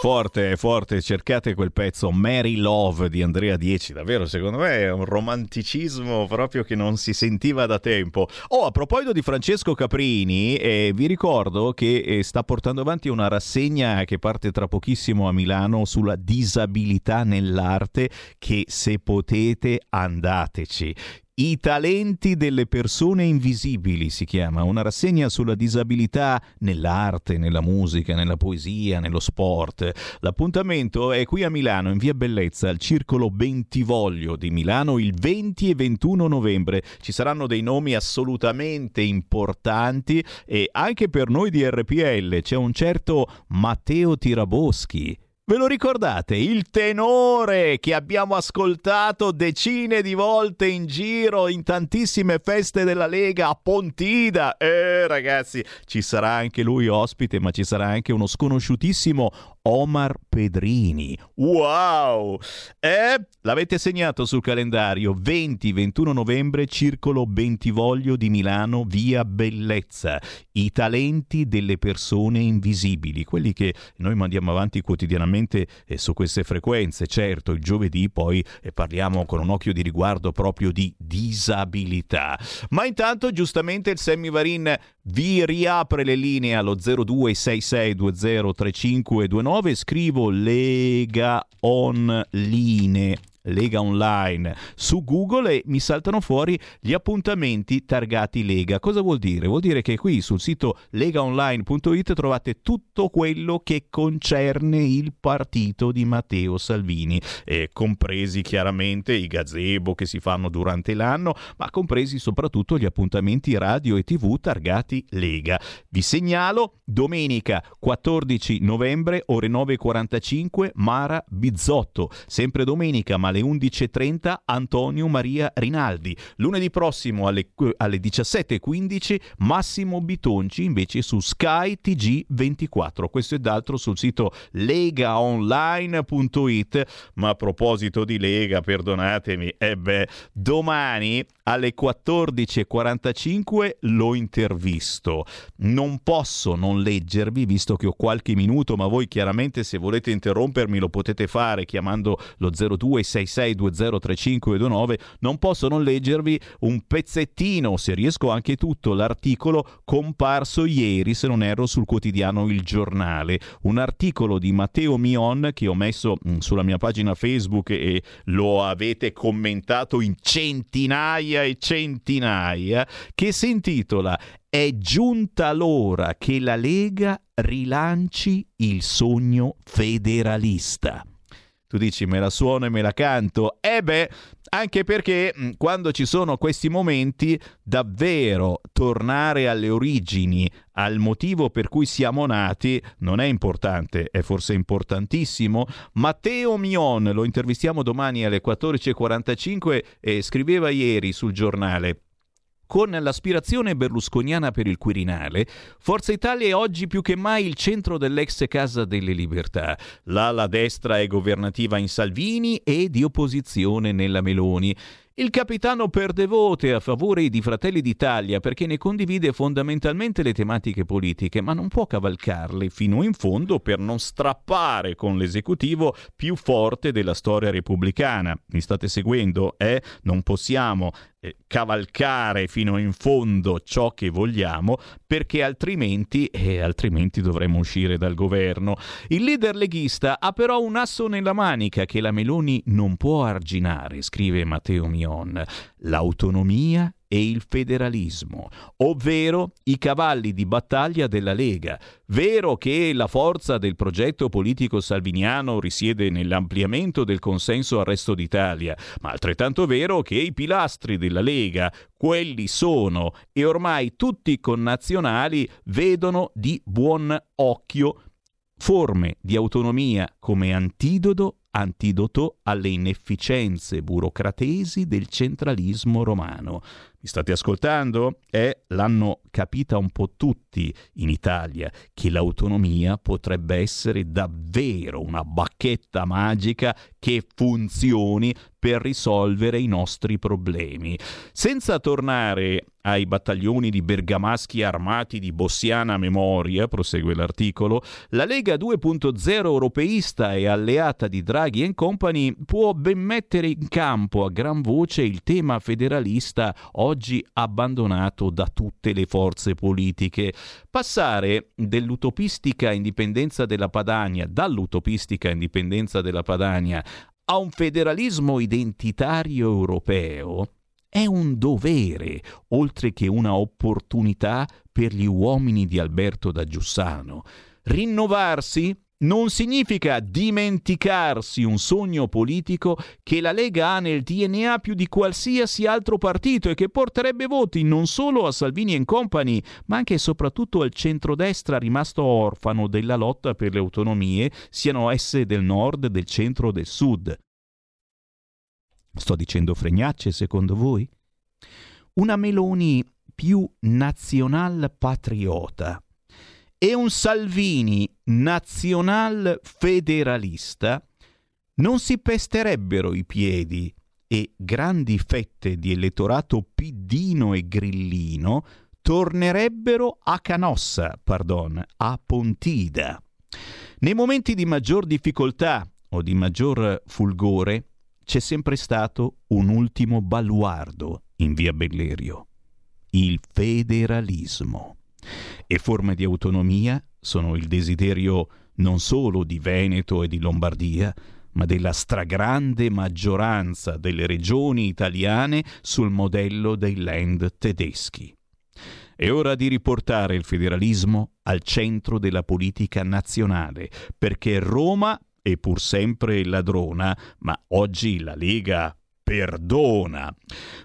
Forte, forte, cercate quel pezzo Mary Love di Andrea 10, davvero secondo me è un romanticismo proprio che non si sentiva da tempo. Oh, a proposito di Francesco Caprini, eh, vi ricordo che eh, sta portando avanti una rassegna che parte tra pochissimo a Milano sulla disabilità nell'arte che se potete andateci. I talenti delle persone invisibili si chiama, una rassegna sulla disabilità nell'arte, nella musica, nella poesia, nello sport. L'appuntamento è qui a Milano, in via Bellezza, al Circolo Bentivoglio di Milano, il 20 e 21 novembre. Ci saranno dei nomi assolutamente importanti e anche per noi di RPL c'è un certo Matteo Tiraboschi Ve lo ricordate? Il tenore che abbiamo ascoltato decine di volte in giro in tantissime feste della Lega a Pontida. Eh ragazzi, ci sarà anche lui ospite, ma ci sarà anche uno sconosciutissimo Omar Pedrini. Wow! Eh, l'avete segnato sul calendario 20-21 novembre, Circolo Bentivoglio di Milano, via Bellezza. I talenti delle persone invisibili, quelli che noi mandiamo avanti quotidianamente eh, su queste frequenze. Certo, il giovedì poi eh, parliamo con un occhio di riguardo proprio di disabilità. Ma intanto, giustamente, il Sammy Varin vi riapre le linee allo 0266203529. Scrivo Lega Online Lega Online su Google e mi saltano fuori gli appuntamenti targati Lega. Cosa vuol dire? Vuol dire che qui sul sito legaonline.it trovate tutto quello che concerne il partito di Matteo Salvini, eh, compresi chiaramente i gazebo che si fanno durante l'anno, ma compresi soprattutto gli appuntamenti radio e tv targati Lega. Vi segnalo domenica 14 novembre ore 9.45 Mara Bizzotto, sempre domenica ma alle 11.30 Antonio Maria Rinaldi. Lunedì prossimo alle, alle 17.15 Massimo Bitonci invece su Sky TG24. Questo ed altro sul sito legaonline.it. Ma a proposito di Lega, perdonatemi, eh beh, domani alle 14.45 lo intervisto. Non posso non leggervi, visto che ho qualche minuto, ma voi chiaramente se volete interrompermi lo potete fare chiamando lo 0266203529. Non posso non leggervi un pezzettino, se riesco anche tutto, l'articolo comparso ieri, se non erro, sul quotidiano Il Giornale. Un articolo di Matteo Mion che ho messo mm, sulla mia pagina Facebook e lo avete commentato in centinaia centinaia e centinaia, che si intitola È giunta l'ora che la Lega rilanci il sogno federalista. Tu dici me la suono e me la canto? Eh beh, anche perché quando ci sono questi momenti, davvero tornare alle origini, al motivo per cui siamo nati, non è importante, è forse importantissimo. Matteo Mion, lo intervistiamo domani alle 14.45 e scriveva ieri sul giornale. Con l'aspirazione berlusconiana per il Quirinale, Forza Italia è oggi più che mai il centro dell'ex Casa delle Libertà. L'ala destra è governativa in Salvini e di opposizione nella Meloni. Il capitano perde vote a favore di Fratelli d'Italia perché ne condivide fondamentalmente le tematiche politiche, ma non può cavalcarle fino in fondo per non strappare con l'esecutivo più forte della storia repubblicana. Mi state seguendo? Eh? Non possiamo eh, cavalcare fino in fondo ciò che vogliamo perché altrimenti, eh, altrimenti dovremmo uscire dal governo. Il leader leghista ha però un asso nella manica che la Meloni non può arginare, scrive Matteo Mion, l'autonomia e il federalismo, ovvero i cavalli di battaglia della Lega. Vero che la forza del progetto politico salviniano risiede nell'ampliamento del consenso al resto d'Italia, ma altrettanto vero che i pilastri della Lega, quelli sono e ormai tutti i connazionali vedono di buon occhio forme di autonomia come antidoto antidoto alle inefficienze burocratesi del centralismo romano. State ascoltando? Eh, l'hanno capita un po' tutti in Italia che l'autonomia potrebbe essere davvero una bacchetta magica che funzioni per risolvere i nostri problemi. Senza tornare ai battaglioni di bergamaschi armati di bossiana memoria, prosegue l'articolo, la Lega 2.0 europeista e alleata di Draghi e Company può ben mettere in campo a gran voce il tema federalista oggi abbandonato da tutte le forze politiche. Passare dell'utopistica indipendenza della Padania, dall'utopistica indipendenza della Padania, a un federalismo identitario europeo È un dovere, oltre che una opportunità per gli uomini di Alberto da Giussano. Rinnovarsi non significa dimenticarsi un sogno politico che la Lega ha nel DNA più di qualsiasi altro partito e che porterebbe voti non solo a Salvini e Company, ma anche e soprattutto al centrodestra rimasto orfano della lotta per le autonomie, siano esse del nord, del centro o del sud. Sto dicendo fregnacce secondo voi? Una Meloni più nazional patriota e un Salvini nazional federalista non si pesterebbero i piedi e grandi fette di elettorato piddino e grillino tornerebbero a Canossa, pardon, a Pontida. Nei momenti di maggior difficoltà o di maggior fulgore c'è sempre stato un ultimo baluardo in via Bellerio, il federalismo. E forme di autonomia sono il desiderio non solo di Veneto e di Lombardia, ma della stragrande maggioranza delle regioni italiane sul modello dei land tedeschi. È ora di riportare il federalismo al centro della politica nazionale, perché Roma è pur sempre ladrona, ma oggi la Lega perdona.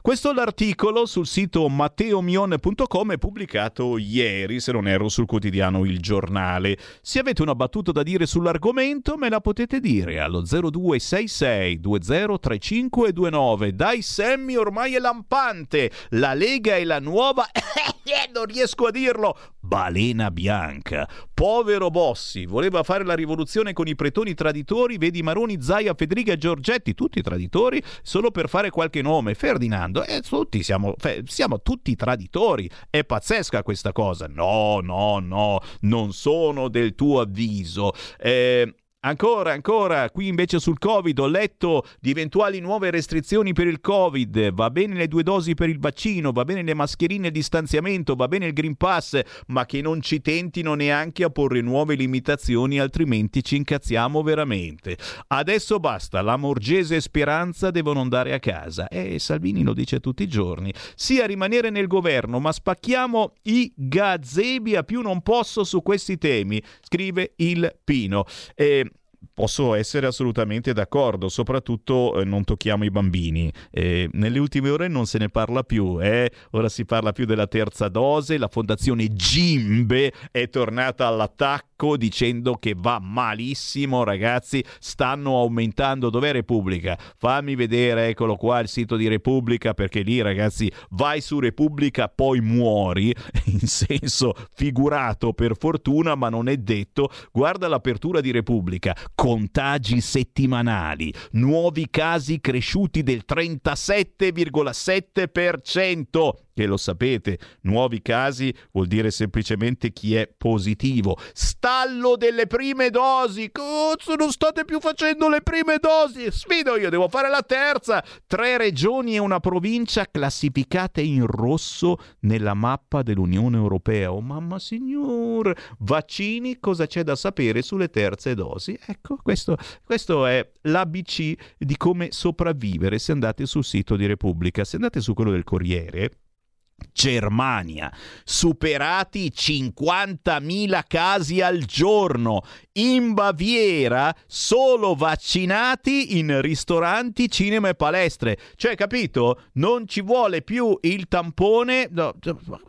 Questo è l'articolo sul sito matteomion.com pubblicato ieri, se non erro, sul quotidiano Il Giornale. Se avete una battuta da dire sull'argomento, me la potete dire allo 0266 203529. Dai Sammy ormai è lampante. La Lega è la nuova non riesco a dirlo. Balena bianca. Povero Bossi, voleva fare la rivoluzione con i pretoni traditori, vedi Maroni, Zaia, Federica e Giorgetti, tutti traditori, solo per fare qualche nome. Ferdinando, e tutti siamo, siamo tutti traditori. È pazzesca questa cosa. No, no, no, non sono del tuo avviso. Eh, Ancora, ancora, qui invece sul Covid ho letto di eventuali nuove restrizioni per il Covid, va bene le due dosi per il vaccino, va bene le mascherine e il distanziamento, va bene il Green Pass, ma che non ci tentino neanche a porre nuove limitazioni, altrimenti ci incazziamo veramente. Adesso basta, la Morgese e Speranza devono andare a casa. E eh, Salvini lo dice tutti i giorni. Sia rimanere nel governo, ma spacchiamo i gazebi a più non posso su questi temi, scrive il Pino. Eh, posso essere assolutamente d'accordo, soprattutto eh, non tocchiamo i bambini. Eh, nelle ultime ore non se ne parla più, eh? ora si parla più della terza dose, la fondazione Gimbe è tornata all'attacco attacco dicendo che va malissimo, ragazzi, stanno aumentando. Dov'è Repubblica? Fammi vedere, eccolo qua il sito di Repubblica, perché lì, ragazzi, vai su Repubblica, poi muori, in senso figurato per fortuna, ma non è detto. Guarda l'apertura di Repubblica, contagi settimanali, nuovi casi cresciuti del 37,7% che lo sapete, nuovi casi vuol dire semplicemente chi è positivo. Stallo delle prime dosi. Cazzo, non state più facendo le prime dosi. Sfido io, devo fare la terza. Tre regioni e una provincia classificate in rosso nella mappa dell'Unione Europea. Oh mamma signor, vaccini, cosa c'è da sapere sulle terze dosi? Ecco, questo, questo è l'ABC di come sopravvivere se andate sul sito di Repubblica. Se andate su quello del Corriere, Germania, superati 50.000 casi al giorno. In Baviera solo vaccinati in ristoranti, cinema e palestre. Cioè, capito? Non ci vuole più il tampone. No,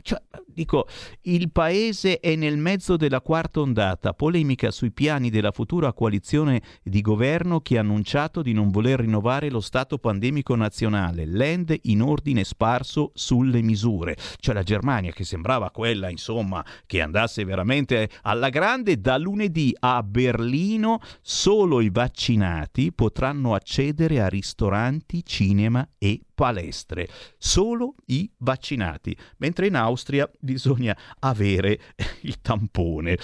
cioè, dico, il paese è nel mezzo della quarta ondata. Polemica sui piani della futura coalizione di governo che ha annunciato di non voler rinnovare lo stato pandemico nazionale. L'end in ordine sparso sulle misure. Cioè la Germania che sembrava quella, insomma, che andasse veramente alla grande, da lunedì a Berlino solo i vaccinati potranno accedere a ristoranti, cinema e palestre. Solo i vaccinati, mentre in Austria bisogna avere il tampone.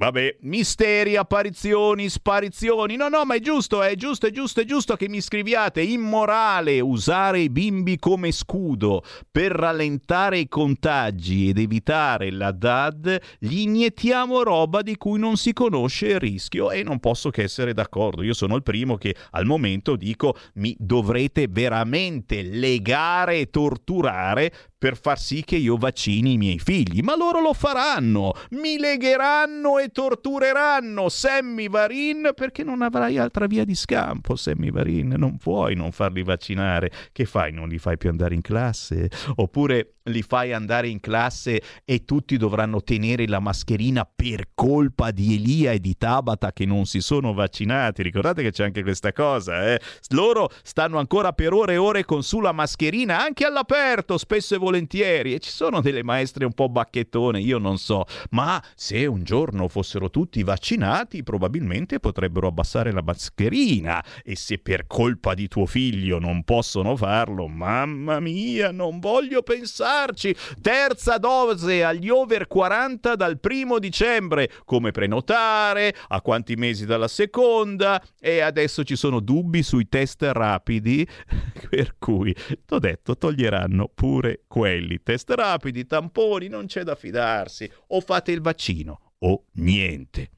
Vabbè, misteri, apparizioni, sparizioni. No, no, ma è giusto, è giusto, è giusto, è giusto che mi scriviate. Immorale usare i bimbi come scudo per rallentare i contagi ed evitare la DAD. Gli iniettiamo roba di cui non si conosce il rischio e non posso che essere d'accordo. Io sono il primo che al momento dico mi dovrete veramente legare e torturare per far sì che io vaccini i miei figli, ma loro lo faranno, mi legheranno e tortureranno. Sammy Varin perché non avrai altra via di scampo, Sammy Varin, non puoi non farli vaccinare, che fai? Non li fai più andare in classe? Oppure li fai andare in classe e tutti dovranno tenere la mascherina per colpa di Elia e di Tabata che non si sono vaccinati. Ricordate che c'è anche questa cosa, eh? Loro stanno ancora per ore e ore con su la mascherina anche all'aperto, spesso e volentieri, e ci sono delle maestre un po' bacchettone, io non so, ma se un giorno fossero tutti vaccinati, probabilmente potrebbero abbassare la mascherina e se per colpa di tuo figlio non possono farlo, mamma mia, non voglio pensare pensarci. Terza dose agli over 40 dal primo dicembre. Come prenotare? A quanti mesi dalla seconda? E adesso ci sono dubbi sui test rapidi, per cui t'ho detto toglieranno pure quelli. Test rapidi, tamponi, non c'è da fidarsi. O fate il vaccino o niente.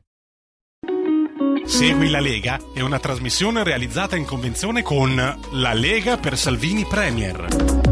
Segui la Lega è una trasmissione realizzata in convenzione con La Lega per Salvini Premier.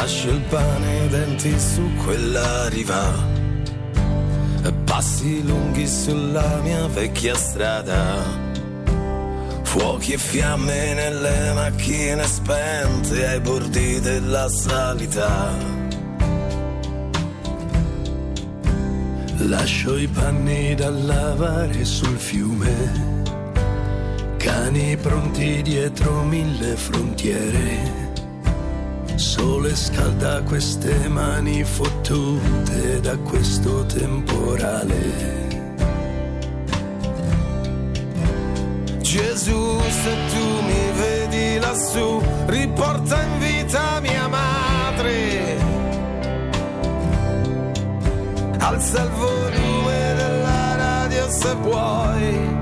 Lascio il pane e i denti su quella riva. Passi lunghi sulla mia vecchia strada. Fuochi e fiamme nelle macchine spente ai bordi della salita. Lascio i panni da lavare sul fiume. Cani pronti dietro mille frontiere. Sole scalda queste mani fottute da questo temporale. Gesù, se tu mi vedi lassù, riporta in vita mia madre. Alza il volume della radio se puoi.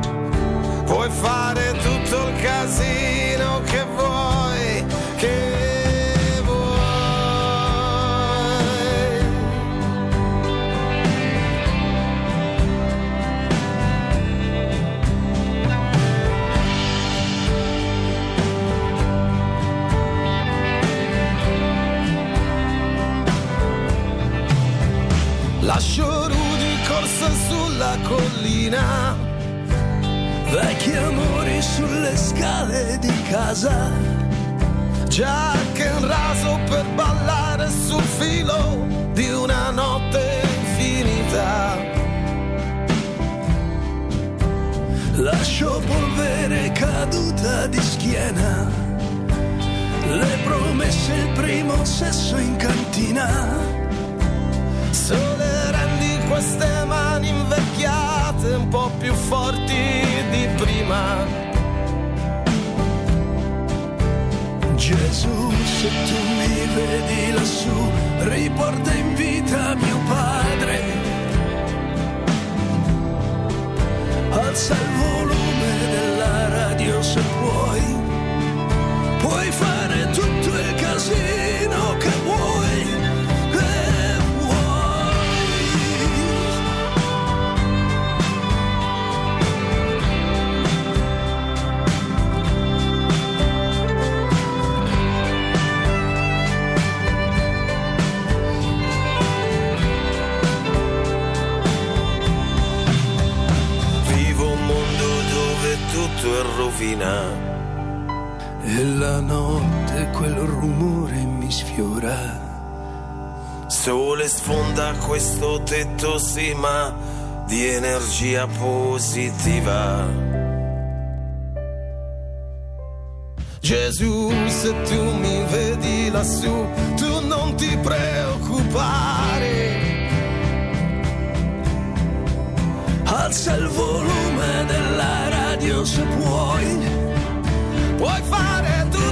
Puoi fare tutto il casino che vuoi. Lascio Rudy corsa sulla collina, vecchi amori sulle scale di casa, Jack in raso per ballare sul filo di una notte infinita. Lascio polvere caduta di schiena, le promesse, il primo sesso in cantina. Sole queste mani invecchiate un po' più forti di prima. Gesù, se tu mi vedi lassù, riporta in vita mio padre. Alza il volume della radio se puoi. È rovina e la notte quel rumore mi sfiora. Sole sfonda questo tetto, sì, ma di energia positiva. Gesù, se tu mi vedi lassù, tu non ti preoccupare. Alza il volume della radio se puoi. Puoi fare tutto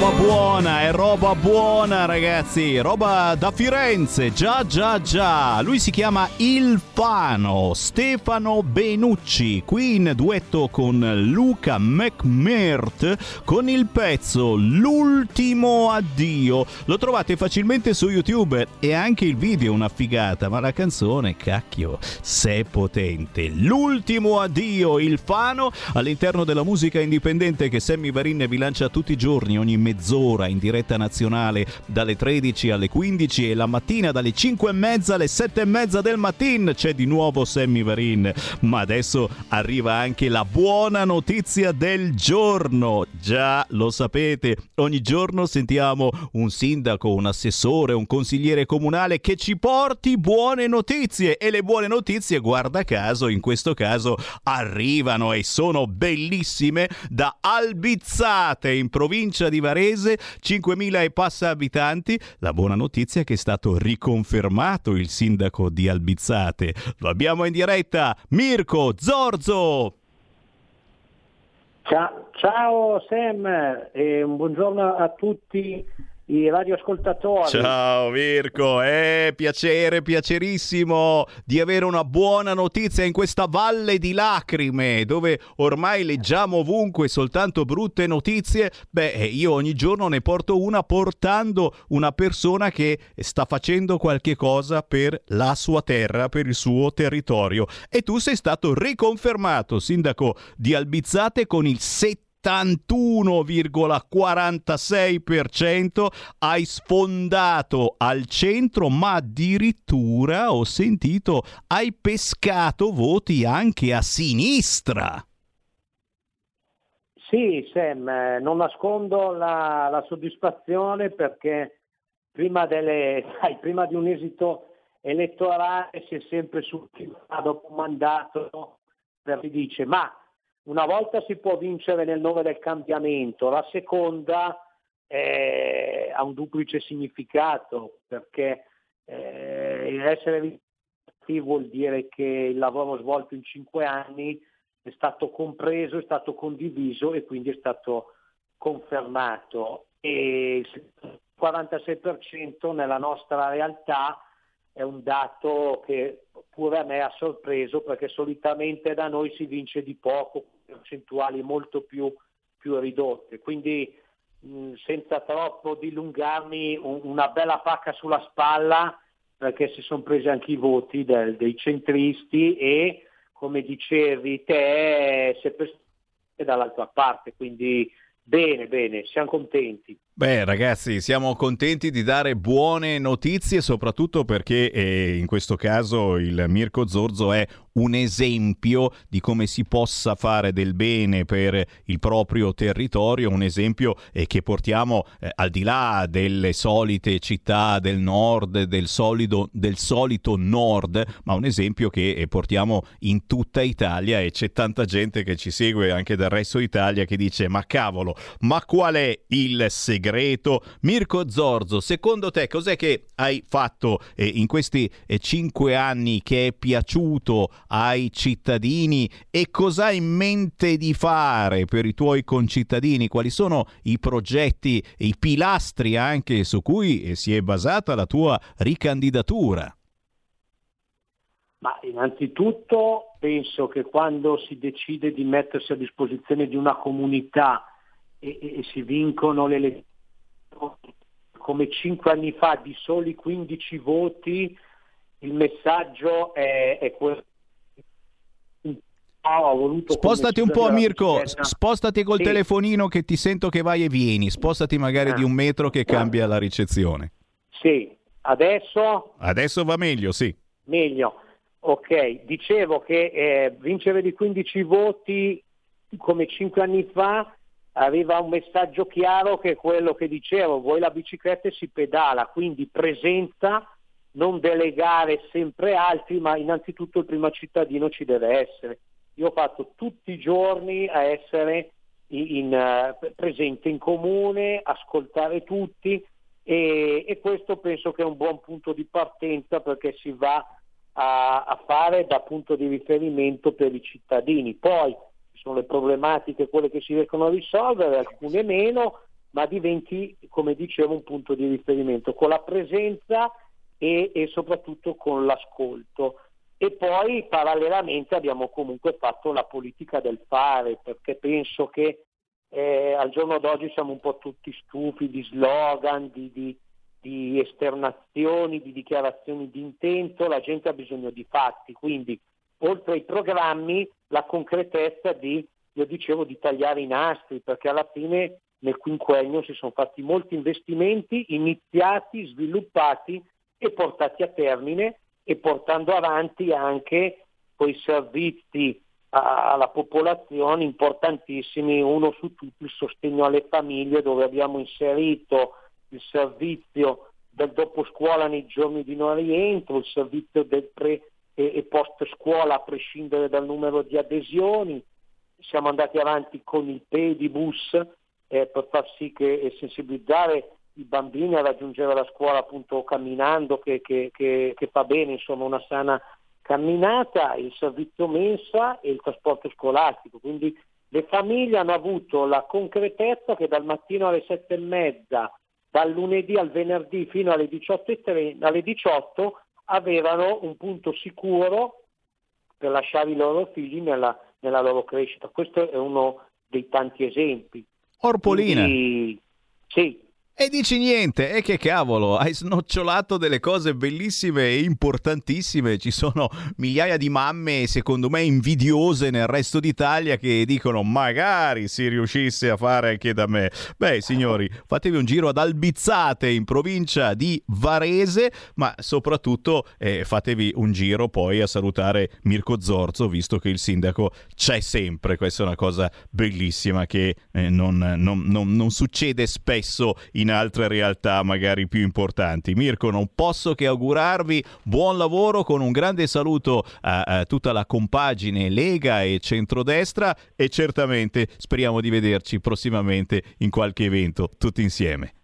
roba buona, è roba buona ragazzi, roba da Firenze, già già già. Lui si chiama Il Fano, Stefano Benucci, qui in duetto con Luca McMirt con il pezzo L'ultimo addio. Lo trovate facilmente su YouTube e anche il video è una figata, ma la canzone, cacchio, se è potente. L'ultimo addio, Il Fano, all'interno della musica indipendente che Sammy Varin vi lancia tutti i giorni, ogni mezz'ora in diretta nazionale dalle 13 alle 15 e la mattina dalle 5 e mezza alle 7 e mezza del mattino c'è di nuovo Sammy Varin. Ma adesso arriva anche la buona notizia del giorno. Già lo sapete, ogni giorno sentiamo un sindaco, un assessore, un consigliere comunale che ci porti buone notizie e le buone notizie, guarda caso, in questo caso arrivano e sono bellissime da Albizzate in provincia di Varese, 5.000 e passa abitanti. La buona notizia è che è stato riconfermato il sindaco di Albizzate. Lo abbiamo in diretta, Mirko Zorzo. Ciao, ciao Sam e un buongiorno a tutti i radioascoltatori. Ciao Mirko, è piacere, piacerissimo di avere una buona notizia in questa valle di lacrime dove ormai leggiamo ovunque soltanto brutte notizie. Beh, eh, io ogni giorno ne porto una portando una persona che sta facendo qualche cosa per la sua terra, per il suo territorio. E tu sei stato riconfermato sindaco di Albizzate con il 71,46% hai sfondato al centro, ma addirittura ho sentito hai pescato voti anche a sinistra. Sì, Sam, eh, non nascondo la, la soddisfazione perché prima, delle, sai, prima di un esito elettorale si è sempre sul dopo mandato si dice ma una volta si può vincere nel nome del cambiamento, la seconda eh, ha un duplice significato perché eh, essere vincenti vuol dire che il lavoro svolto in cinque anni è stato compreso, è stato condiviso e quindi è stato confermato. E il 46% nella nostra realtà è un dato che pure a me ha sorpreso perché solitamente da noi si vince di poco, percentuali molto più, più ridotte. Quindi mh, senza troppo dilungarmi, un, una bella pacca sulla spalla perché si sono presi anche i voti del- dei centristi e come dicevi te si è preso dall'altra parte, quindi bene, bene, siamo contenti. Beh ragazzi, siamo contenti di dare buone notizie, soprattutto perché eh, in questo caso il Mirko Zorzo è un esempio di come si possa fare del bene per il proprio territorio, un esempio eh, che portiamo eh, al di là delle solite città del nord, del, solido, del solito nord, ma un esempio che eh, portiamo in tutta Italia e c'è tanta gente che ci segue anche dal resto d'Italia che dice ma cavolo, ma qual è il segreto? Mirko Zorzo, secondo te cos'è che hai fatto eh, in questi eh, cinque anni che è piaciuto ai cittadini e cosa hai in mente di fare per i tuoi concittadini? Quali sono i progetti, i pilastri anche su cui eh, si è basata la tua ricandidatura? Ma innanzitutto penso che quando si decide di mettersi a disposizione di una comunità e- e si vincono le elezioni come cinque anni fa di soli 15 voti, il messaggio è, è quello. Voluto Spostati un po' Mirko, bicicletta. spostati col Sì. telefonino che ti sento che vai e vieni, spostati magari Ah. di un metro che cambia la ricezione. Sì, adesso Adesso va meglio, sì. meglio. Ok, dicevo che eh, vincere di 15 voti come 5 anni fa aveva un messaggio chiaro che è quello che dicevo, voi la bicicletta si pedala, quindi presenza, non delegare sempre altri, ma innanzitutto il primo cittadino ci deve essere. Io ho fatto tutti i giorni a essere in- in, eh, presente in comune, ascoltare tutti e, e questo penso che è un buon punto di partenza perché si va a, a fare da punto di riferimento per i cittadini. Poi sono le problematiche, quelle che si riescono a risolvere, alcune meno, ma diventi, come dicevo, un punto di riferimento con la presenza e, e soprattutto con l'ascolto. E poi parallelamente abbiamo comunque fatto la politica del fare, perché penso che eh, al giorno d'oggi siamo un po' tutti stufi di slogan, di, di- di esternazioni, di dichiarazioni di intento, la gente ha bisogno di fatti, quindi oltre ai programmi la concretezza di, io dicevo, di tagliare i nastri, perché alla fine nel quinquennio si sono fatti molti investimenti iniziati, sviluppati e portati a termine e portando avanti anche quei servizi alla popolazione importantissimi, uno su tutti il sostegno alle famiglie dove abbiamo inserito il servizio del dopo scuola nei giorni di non rientro, il servizio del pre e, e post scuola a prescindere dal numero di adesioni, siamo andati avanti con il pedibus eh, per far sì che e sensibilizzare i bambini a raggiungere la scuola appunto camminando che, che- che- che fa bene, insomma una sana camminata, il servizio mensa e il trasporto scolastico. Quindi le famiglie hanno avuto la concretezza che dal mattino alle sette e mezza, dal lunedì al venerdì fino alle 18, alle 18 avevano un punto sicuro per lasciare i loro figli nella, nella loro crescita. Questo è uno dei tanti esempi. Orpolina. Quindi, sì, E dici niente, e che cavolo, hai snocciolato delle cose bellissime e importantissime. Ci sono migliaia di mamme, secondo me, invidiose nel resto d'Italia che dicono magari si riuscisse a fare anche da me. Beh, signori, fatevi un giro ad Albizzate in provincia di Varese, ma soprattutto eh, fatevi un giro poi a salutare Mirko Zorzo, visto che il sindaco c'è sempre. Questa è una cosa bellissima che eh, non, non- non- non succede spesso in altre realtà magari più importanti. Mirko, non posso che augurarvi buon lavoro con un grande saluto a, a tutta la compagine Lega e Centrodestra e certamente speriamo di vederci prossimamente in qualche evento tutti insieme.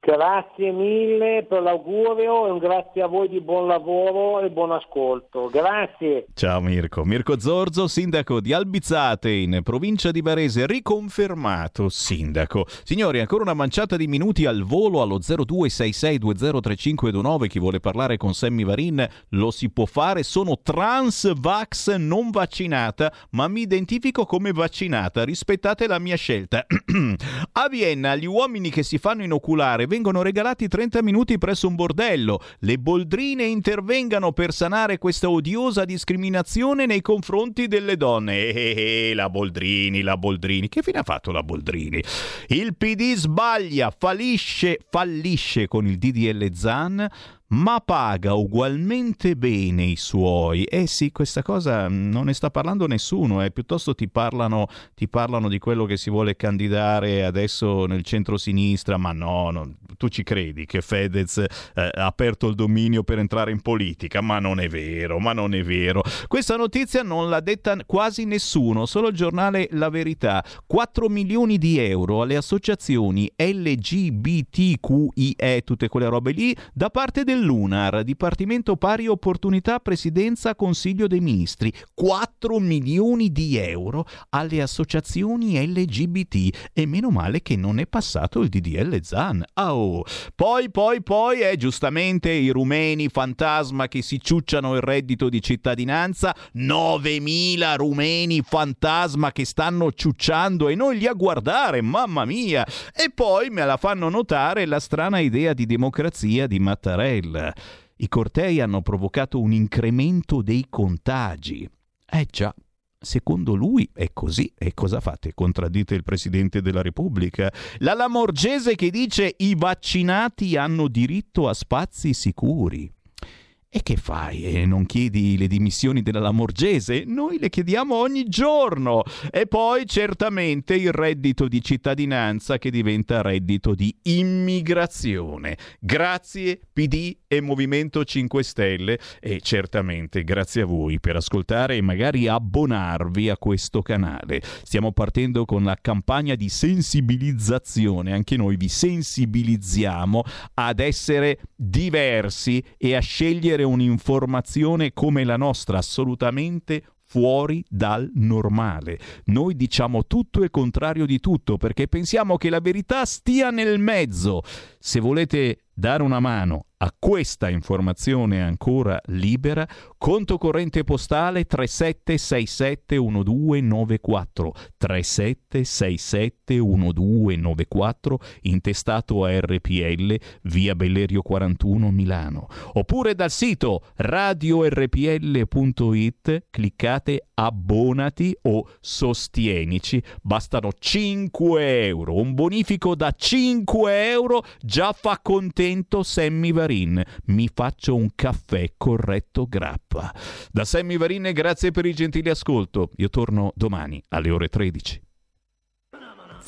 Grazie mille per l'augurio e un grazie a voi di buon lavoro e buon ascolto. Grazie. Ciao Mirko. Mirko Zorzo, sindaco di Albizzate in provincia di Varese, riconfermato sindaco. Signori, ancora una manciata di minuti al volo allo 0266203529. Chi vuole parlare con Sammy Varin lo si può fare. Sono trans vax non vaccinata, ma mi identifico come vaccinata. Rispettate la mia scelta. A Vienna gli uomini che si fanno inoculare vengono regalati 30 minuti presso un bordello. Le boldrine intervengano per sanare questa odiosa discriminazione nei confronti delle donne. Eh, eh, eh, la Boldrini, la Boldrini. Che fine ha fatto la Boldrini? Il PD sbaglia, fallisce, fallisce con il DDL Zan ma paga ugualmente bene i suoi. Eh sì, questa cosa non ne sta parlando nessuno, eh. piuttosto ti parlano, ti parlano di quello che si vuole candidare adesso nel centro-sinistra, ma no, no tu ci credi che Fedez eh, ha aperto il dominio per entrare in politica, ma non è vero, ma non è vero. Questa notizia non l'ha detta quasi nessuno, solo il giornale La Verità. 4 milioni di euro alle associazioni LGBTQIE, tutte quelle robe lì, da parte del dell'UNAR, Dipartimento Pari Opportunità, Presidenza, Consiglio dei Ministri. 4 milioni di euro alle associazioni LGBT e meno male che non è passato il DDL ZAN. Oh. Poi, poi, poi, è eh, giustamente i rumeni fantasma che si ciucciano il reddito di cittadinanza, 9.000 rumeni fantasma che stanno ciucciando e non li a guardare, mamma mia. E poi me la fanno notare la strana idea di democrazia di Mattarella Israel. I cortei hanno provocato un incremento dei contagi. Eh già, Secondo lui è così. E cosa fate? Contraddite il Presidente della Repubblica? La Lamorgese che dice i vaccinati hanno diritto a spazi sicuri. E che fai? E non chiedi le dimissioni della Lamorgese? Noi le chiediamo ogni giorno. E poi certamente il reddito di cittadinanza che diventa reddito di immigrazione. Grazie PD e Movimento 5 Stelle e certamente grazie a voi per ascoltare e magari abbonarvi a questo canale. Stiamo partendo con la campagna di sensibilizzazione. Anche noi vi sensibilizziamo ad essere diversi e a scegliere un'informazione come la nostra assolutamente fuori dal normale. Noi diciamo tutto e contrario di tutto perché pensiamo che la verità stia nel mezzo. Se volete dare una mano a questa informazione ancora libera, conto corrente postale 37671294 37671294 intestato a RPL via Bellerio 41 Milano. Oppure dal sito radiorpl.it cliccate abbonati o sostienici. Bastano 5 euro. Un bonifico da 5 euro già fa contento Sammy Varin. Mi faccio un caffè corretto grappa da Sammy Varin grazie per il gentile ascolto io torno domani alle ore 13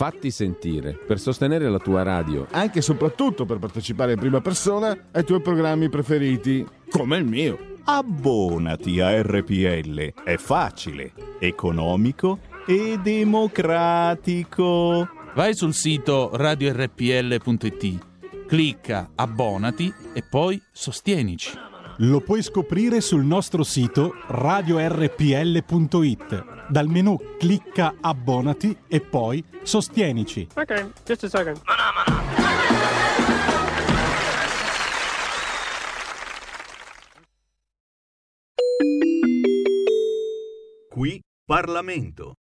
Fatti sentire per sostenere la tua radio, anche e soprattutto per partecipare in prima persona ai tuoi programmi preferiti, come il mio. Abbonati a RPL, è facile, economico e democratico. Vai sul sito radiorpl.it, clicca abbonati e poi sostienici. Lo puoi scoprire sul nostro sito radiorpl.it. Dal menu clicca abbonati e poi sostienici. Ok, just a second. Qui Parlamento.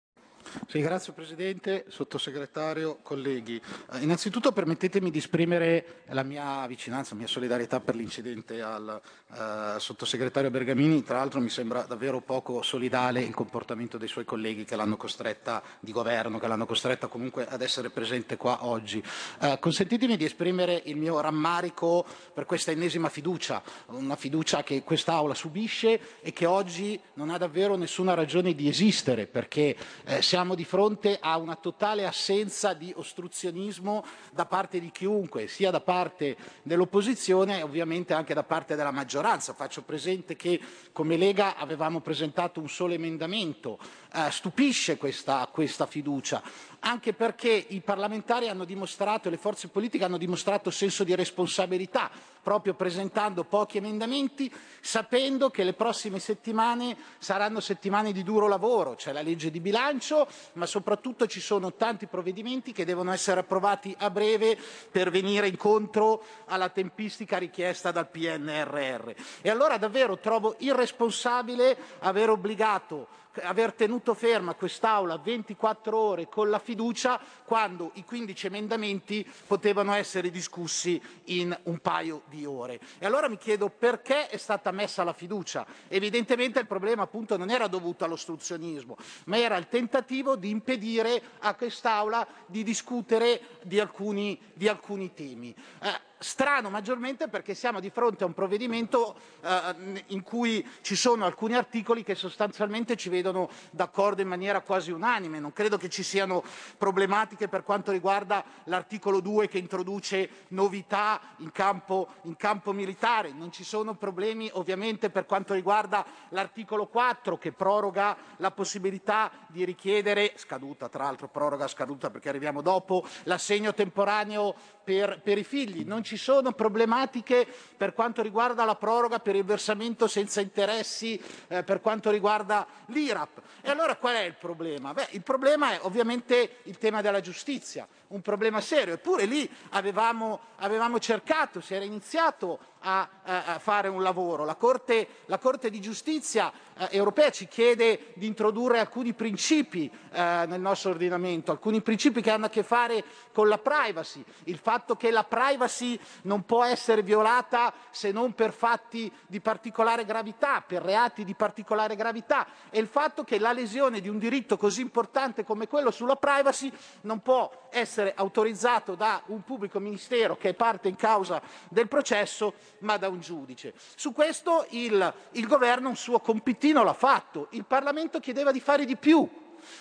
Sì, grazie Presidente, Sottosegretario, colleghi. Eh, innanzitutto permettetemi di esprimere la mia vicinanza, la mia solidarietà per l'incidente al eh, Sottosegretario Bergamini. Tra l'altro mi sembra davvero poco solidale il comportamento dei suoi colleghi che l'hanno costretta di governo, che l'hanno costretta comunque ad essere presente qua oggi. Eh, consentitemi di esprimere il mio rammarico per questa ennesima fiducia, una fiducia che quest'Aula subisce e che oggi non ha davvero nessuna ragione di esistere perché eh, siamo di fronte a una totale assenza di ostruzionismo da parte di chiunque, sia da parte dell'opposizione e ovviamente anche da parte della maggioranza. Faccio presente che come Lega avevamo presentato un solo emendamento. Eh, stupisce questa, questa fiducia anche perché i parlamentari hanno dimostrato, le forze politiche hanno dimostrato senso di responsabilità, proprio presentando pochi emendamenti, sapendo che le prossime settimane saranno settimane di duro lavoro. C'è la legge di bilancio, ma soprattutto ci sono tanti provvedimenti che devono essere approvati a breve per venire incontro alla tempistica richiesta dal PNRR. E allora davvero trovo irresponsabile aver obbligato aver tenuto ferma quest'Aula 24 ore con la fiducia quando i 15 emendamenti potevano essere discussi in un paio di ore. E allora mi chiedo perché è stata messa la fiducia. Evidentemente il problema appunto non era dovuto all'ostruzionismo, ma era il tentativo di impedire a quest'Aula di discutere di alcuni, di alcuni temi. Eh, strano maggiormente perché siamo di fronte a un provvedimento eh, in cui ci sono alcuni articoli che sostanzialmente ci vedono d'accordo in maniera quasi unanime. Non credo che ci siano problematiche per quanto riguarda l'articolo 2 che introduce novità in campo, in campo militare, non ci sono problemi ovviamente per quanto riguarda l'articolo 4 che proroga la possibilità di richiedere, scaduta tra l'altro, proroga scaduta perché arriviamo dopo, l'assegno temporaneo per, per i figli. Non ci sono problematiche per quanto riguarda la proroga per il versamento senza interessi eh, per quanto riguarda l'IRAP. E allora qual è il problema? Beh, il problema è ovviamente il tema della giustizia, un problema serio. Eppure lì avevamo, avevamo cercato, si era iniziato a, a, fare un lavoro. La Corte, la Corte di giustizia eh, europea ci chiede di introdurre alcuni principi eh, nel nostro ordinamento, alcuni principi che hanno a che fare con la privacy, il fatto che la privacy non può essere violata se non per fatti di particolare gravità, per reati di particolare gravità e il fatto che la lesione di un diritto così importante come quello sulla privacy non può essere autorizzato da un pubblico ministero che è parte in causa del processo ma da un giudice. Su questo il, il governo un suo compitino l'ha fatto, il Parlamento chiedeva di fare di più,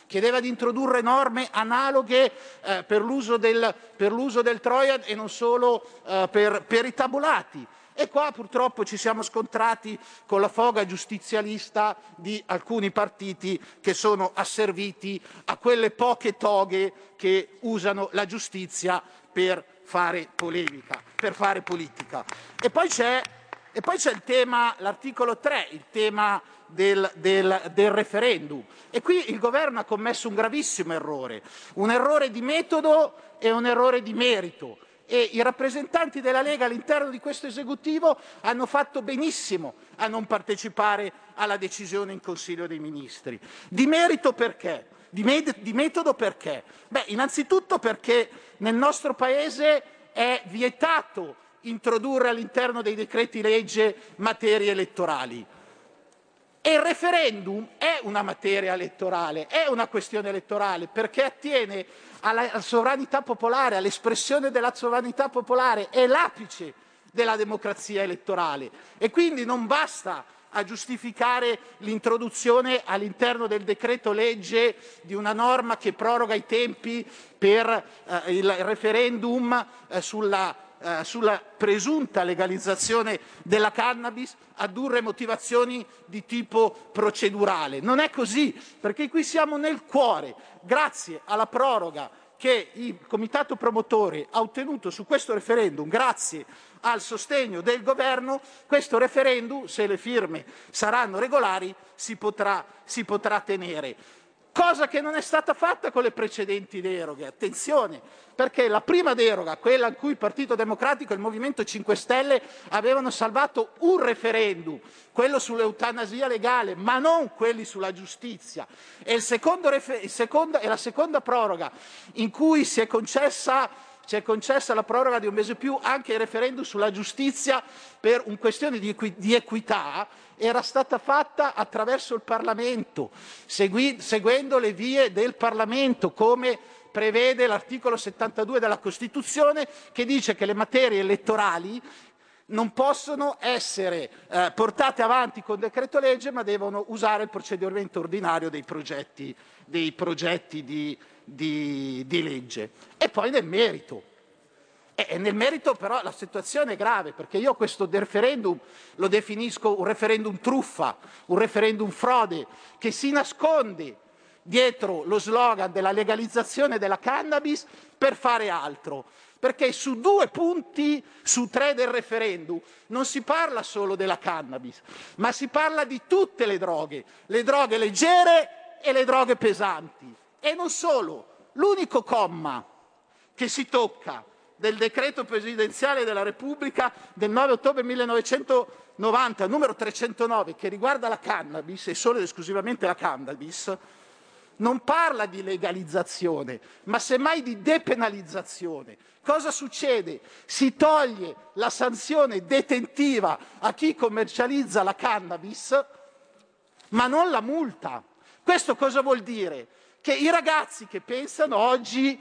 chiedeva di introdurre norme analoghe eh, per, l'uso del, del, Trojan e non solo eh, per, per i tabulati. E qua purtroppo ci siamo scontrati con la foga giustizialista di alcuni partiti che sono asserviti a quelle poche toghe che usano la giustizia per fare polemica, per fare politica. E poi c'è, e poi c'è il tema, l'articolo 3, il tema del, del, del, referendum. E qui il governo ha commesso un gravissimo errore, un errore di metodo e un errore di merito. E i rappresentanti della Lega all'interno di questo esecutivo hanno fatto benissimo a non partecipare alla decisione in Consiglio dei Ministri. Di merito perché? Di, med- di metodo perché? Beh, innanzitutto perché nel nostro Paese è vietato introdurre all'interno dei decreti legge materie elettorali. E il referendum è una materia elettorale, è una questione elettorale, perché attiene alla sovranità popolare, all'espressione della sovranità popolare, è l'apice della democrazia elettorale. E quindi non basta a giustificare l'introduzione all'interno del decreto legge di una norma che proroga i tempi per eh, il referendum eh, sulla, eh, sulla presunta legalizzazione della cannabis addurre motivazioni di tipo procedurale. Non è così, perché qui siamo nel cuore, grazie alla proroga che il comitato promotore ha ottenuto su questo referendum, grazie al sostegno del governo, questo referendum, se le firme saranno regolari, si potrà, si potrà tenere cosa che non è stata fatta con le precedenti deroghe. Attenzione, perché la prima deroga, quella in cui il Partito Democratico e il Movimento 5 Stelle avevano salvato un referendum, quello sull'eutanasia legale, ma non quelli sulla giustizia. E, il secondo, e la seconda proroga in cui si è concessa ci concessa la proroga di un mese più anche il referendum sulla giustizia per un questione di, equi- di equità, era stata fatta attraverso il Parlamento, segui- seguendo le vie del Parlamento, come prevede l'articolo 72 della Costituzione, che dice che le materie elettorali non possono essere eh, portate avanti con decreto legge, ma devono usare il procedimento ordinario dei progetti, dei progetti di, di, di legge. E poi nel merito. E nel merito però la situazione è grave perché io questo referendum lo definisco un referendum truffa, un referendum frode che si nasconde dietro lo slogan della legalizzazione della cannabis per fare altro. Perché su due punti su tre del referendum non si parla solo della cannabis, ma si parla di tutte le droghe, le droghe leggere e le droghe pesanti. E non solo, l'unico comma che si tocca del decreto presidenziale della Repubblica del 9 ottobre 1900 90 numero 309 che riguarda la cannabis e solo ed esclusivamente la cannabis non parla di legalizzazione, ma semmai di depenalizzazione. Cosa succede? Si toglie la sanzione detentiva a chi commercializza la cannabis, ma non la multa. Questo cosa vuol dire? Che i ragazzi che pensano oggi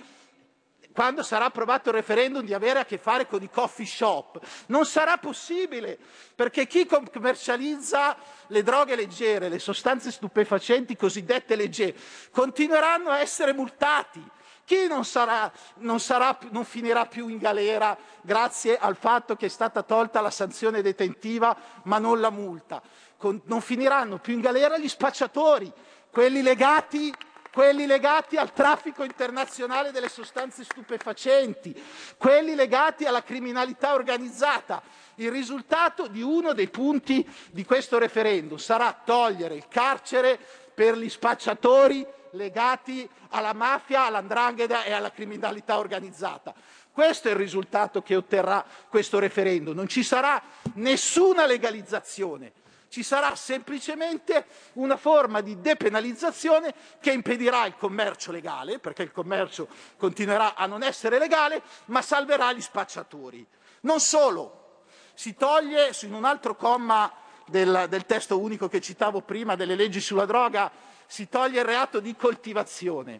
quando sarà approvato il referendum di avere a che fare con i coffee shop. Non sarà possibile perché chi commercializza le droghe leggere, le sostanze stupefacenti cosiddette leggere, continueranno a essere multati. Chi non, sarà, non, sarà, non finirà più in galera grazie al fatto che è stata tolta la sanzione detentiva ma non la multa? Con, non finiranno più in galera gli spacciatori, quelli legati quelli legati al traffico internazionale delle sostanze stupefacenti, quelli legati alla criminalità organizzata. Il risultato di uno dei punti di questo referendum sarà togliere il carcere per gli spacciatori legati alla mafia, all'andrangheta e alla criminalità organizzata. Questo è il risultato che otterrà questo referendum. Non ci sarà nessuna legalizzazione ci sarà semplicemente una forma di depenalizzazione che impedirà il commercio legale, perché il commercio continuerà a non essere legale, ma salverà gli spacciatori. Non solo, si toglie in un altro comma del, del testo unico che citavo prima delle leggi sulla droga, si toglie il reato di coltivazione.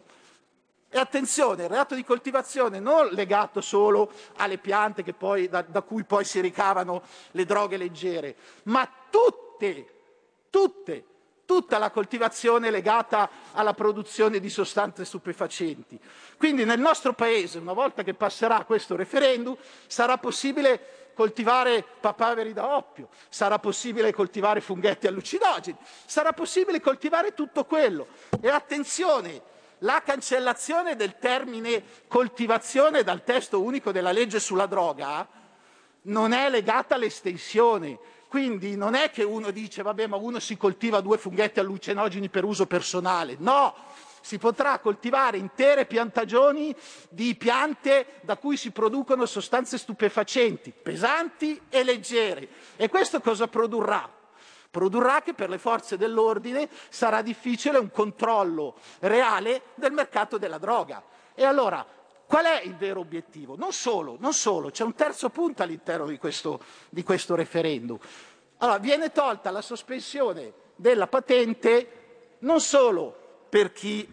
E attenzione, il reato di coltivazione non legato solo alle piante poi, da, da, cui poi si ricavano le droghe leggere, ma tutte tutte, tutte, tutta la coltivazione legata alla produzione di sostanze stupefacenti. Quindi nel nostro Paese, una volta che passerà questo referendum, sarà possibile coltivare papaveri da oppio, sarà possibile coltivare funghetti allucinogeni, sarà possibile coltivare tutto quello. E attenzione, la cancellazione del termine coltivazione dal testo unico della legge sulla droga non è legata all'estensione, quindi non è che uno dice, vabbè, ma uno si coltiva due funghetti allucinogeni per uso personale. No, si potrà coltivare intere piantagioni di piante da cui si producono sostanze stupefacenti, pesanti e leggere. E questo cosa produrrà? Produrrà che per le forze dell'ordine sarà difficile un controllo reale del mercato della droga. E allora Qual è il vero obiettivo? Non solo, non solo, c'è un terzo punto all'interno di questo, di questo referendum. Allora, viene tolta la sospensione della patente non solo per chi,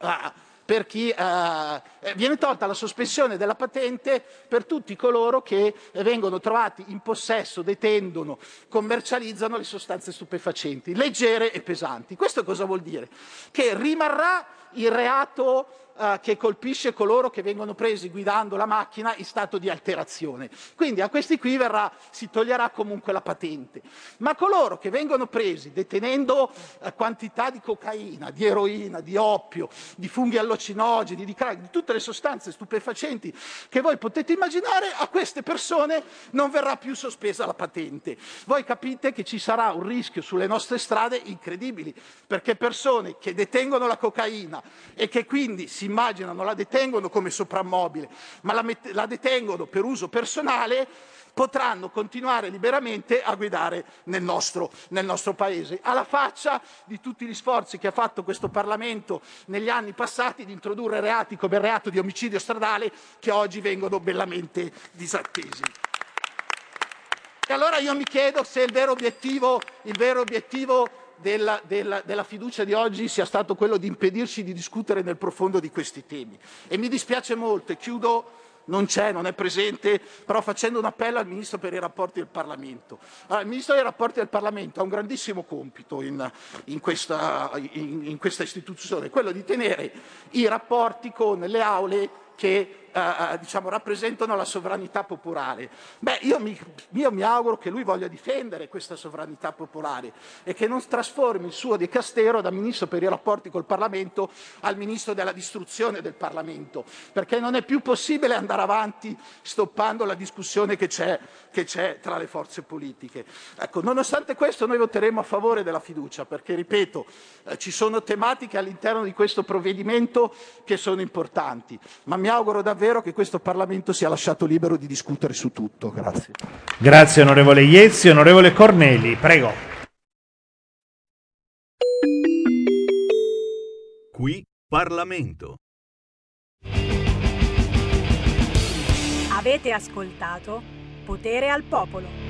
ah, per chi ah, eh, viene tolta la sospensione della patente per tutti coloro che vengono trovati in possesso, detendono, commercializzano le sostanze stupefacenti, leggere e pesanti. Questo cosa vuol dire? Che rimarrà il reato eh, che colpisce coloro che vengono presi guidando la macchina in stato di alterazione. Quindi a questi qui verrà, si toglierà comunque la patente. Ma coloro che vengono presi detenendo eh, quantità di cocaina, di eroina, di oppio, di funghi allucinogeni, di crack, di tutte le sostanze stupefacenti che voi potete immaginare, a queste persone non verrà più sospesa la patente. Voi capite che ci sarà un rischio sulle nostre strade incredibili, perché persone che detengono la cocaina e che quindi si immaginano la detengono come soprammobile, ma la, met- la detengono per uso personale, potranno continuare liberamente a guidare nel nostro, nel nostro, Paese, alla faccia di tutti gli sforzi che ha fatto questo Parlamento negli anni passati di introdurre reati come il reato di omicidio stradale che oggi vengono bellamente disattesi. E allora io mi chiedo se il vero obiettivo, il vero obiettivo della, della, della, fiducia di oggi sia stato quello di impedirci di discutere nel profondo di questi temi. E mi dispiace molto, e chiudo, non c'è, non è presente, però facendo un appello al Ministro per i rapporti del Parlamento. Allora, il Ministro dei rapporti del Parlamento ha un grandissimo compito in, in, questa, in, in questa istituzione, quello di tenere i rapporti con le aule che eh, eh, diciamo, rappresentano la sovranità popolare. Beh, io mi, io mi, auguro che lui voglia difendere questa sovranità popolare e che non trasformi il suo dicastero da ministro per i rapporti col Parlamento al ministro della distruzione del Parlamento, perché non è più possibile andare avanti stoppando la discussione che c'è, che c'è tra le forze politiche. Ecco, nonostante questo noi voteremo a favore della fiducia, perché, ripeto, eh, ci sono tematiche all'interno di questo provvedimento che sono importanti, ma mi auguro davvero davvero che questo Parlamento sia lasciato libero di discutere su tutto. Grazie. Grazie onorevole Iezzi. Onorevole Corneli, prego. Qui Parlamento. Avete ascoltato Potere al Popolo.